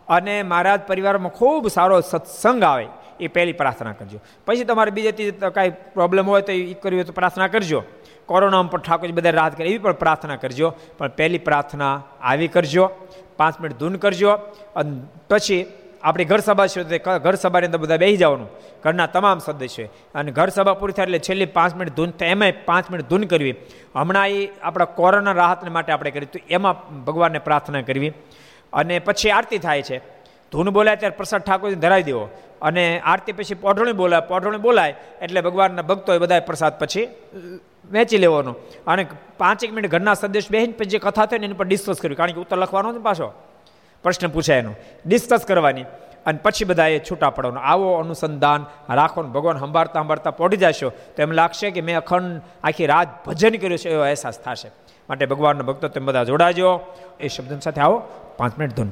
અને મહારાજ પરિવારમાં ખૂબ સારો સત્સંગ આવે, એ પહેલી પ્રાર્થના કરજો. પછી તમારે બીજે ત્રીજે કાંઈ પ્રોબ્લેમ હોય તો એ કરવી હોય તો પ્રાર્થના કરજો. કોરોનામાં પણ ઠાકોરજી બધા રાહત કરે, એવી પણ પ્રાર્થના કરજો. પણ પહેલી પ્રાર્થના આવી કરજો. પાંચ મિનિટ ધૂન કરજો. અને પછી આપણી ઘર સભા છે ઘર સભાની અંદર બધા બેસી જવાનું. ઘરના તમામ સદસ્યો અને ઘર સભા પૂરી થાય એટલે છેલ્લી પાંચ મિનિટ ધૂન તો એમાંય પાંચ મિનિટ ધૂન કરવી. હમણાં એ આપણા કોરોના રાહતને માટે આપણે કરી તો એમાં ભગવાનને પ્રાર્થના કરવી. અને પછી આરતી થાય છે. ધૂન બોલાય ત્યારે પ્રસાદ ઠાકોરજી ધરાવી દેવો. અને આરતી પછી પોઢોણી બોલાય. પોઢોણી બોલાય એટલે ભગવાનના ભક્તો એ બધા પ્રસાદ પછી વેચી લેવાનો. અને પાંચેક મિનિટ ઘરના સદસ્ય બેહીને પછી જે કથા થાય ને એની પર ડિસ્કસ કરવી. કારણ કે ઉત્તર લખવાનો છે પાછો. પ્રશ્ન પૂછાય એનો. ડિસ્કસ કરવાની. અને પછી બધાએ છૂટા પડવાનું આવો અનુસંધાન રાખો ને ભગવાન સંભાળતા સંભાળતા પડી જશો. તો એમ લાગશે કે મેં અખંડ આખી રાત ભજન કર્યું છે, એવો અહેસાસ થશે. માટે ભગવાનનો ભક્તો તેમ બધા જોડાજો. એ શબ્દોની સાથે આવો. પાંચ મિનિટ ધૂન.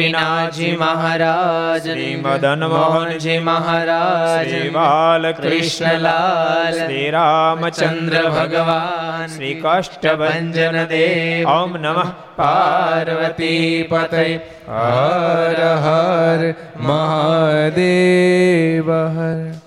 ગોપીનાથજી મહારાજ શ્રી મદન મોહનજી મહારાજ શ્રી બાલકૃષ્ણલાલ શ્રી રામચંદ્ર ભગવાન શ્રી કાષ્ટભંજન દેવ ઓમ નમઃ પાર્વતી પતય હર હર મહાદેવ હર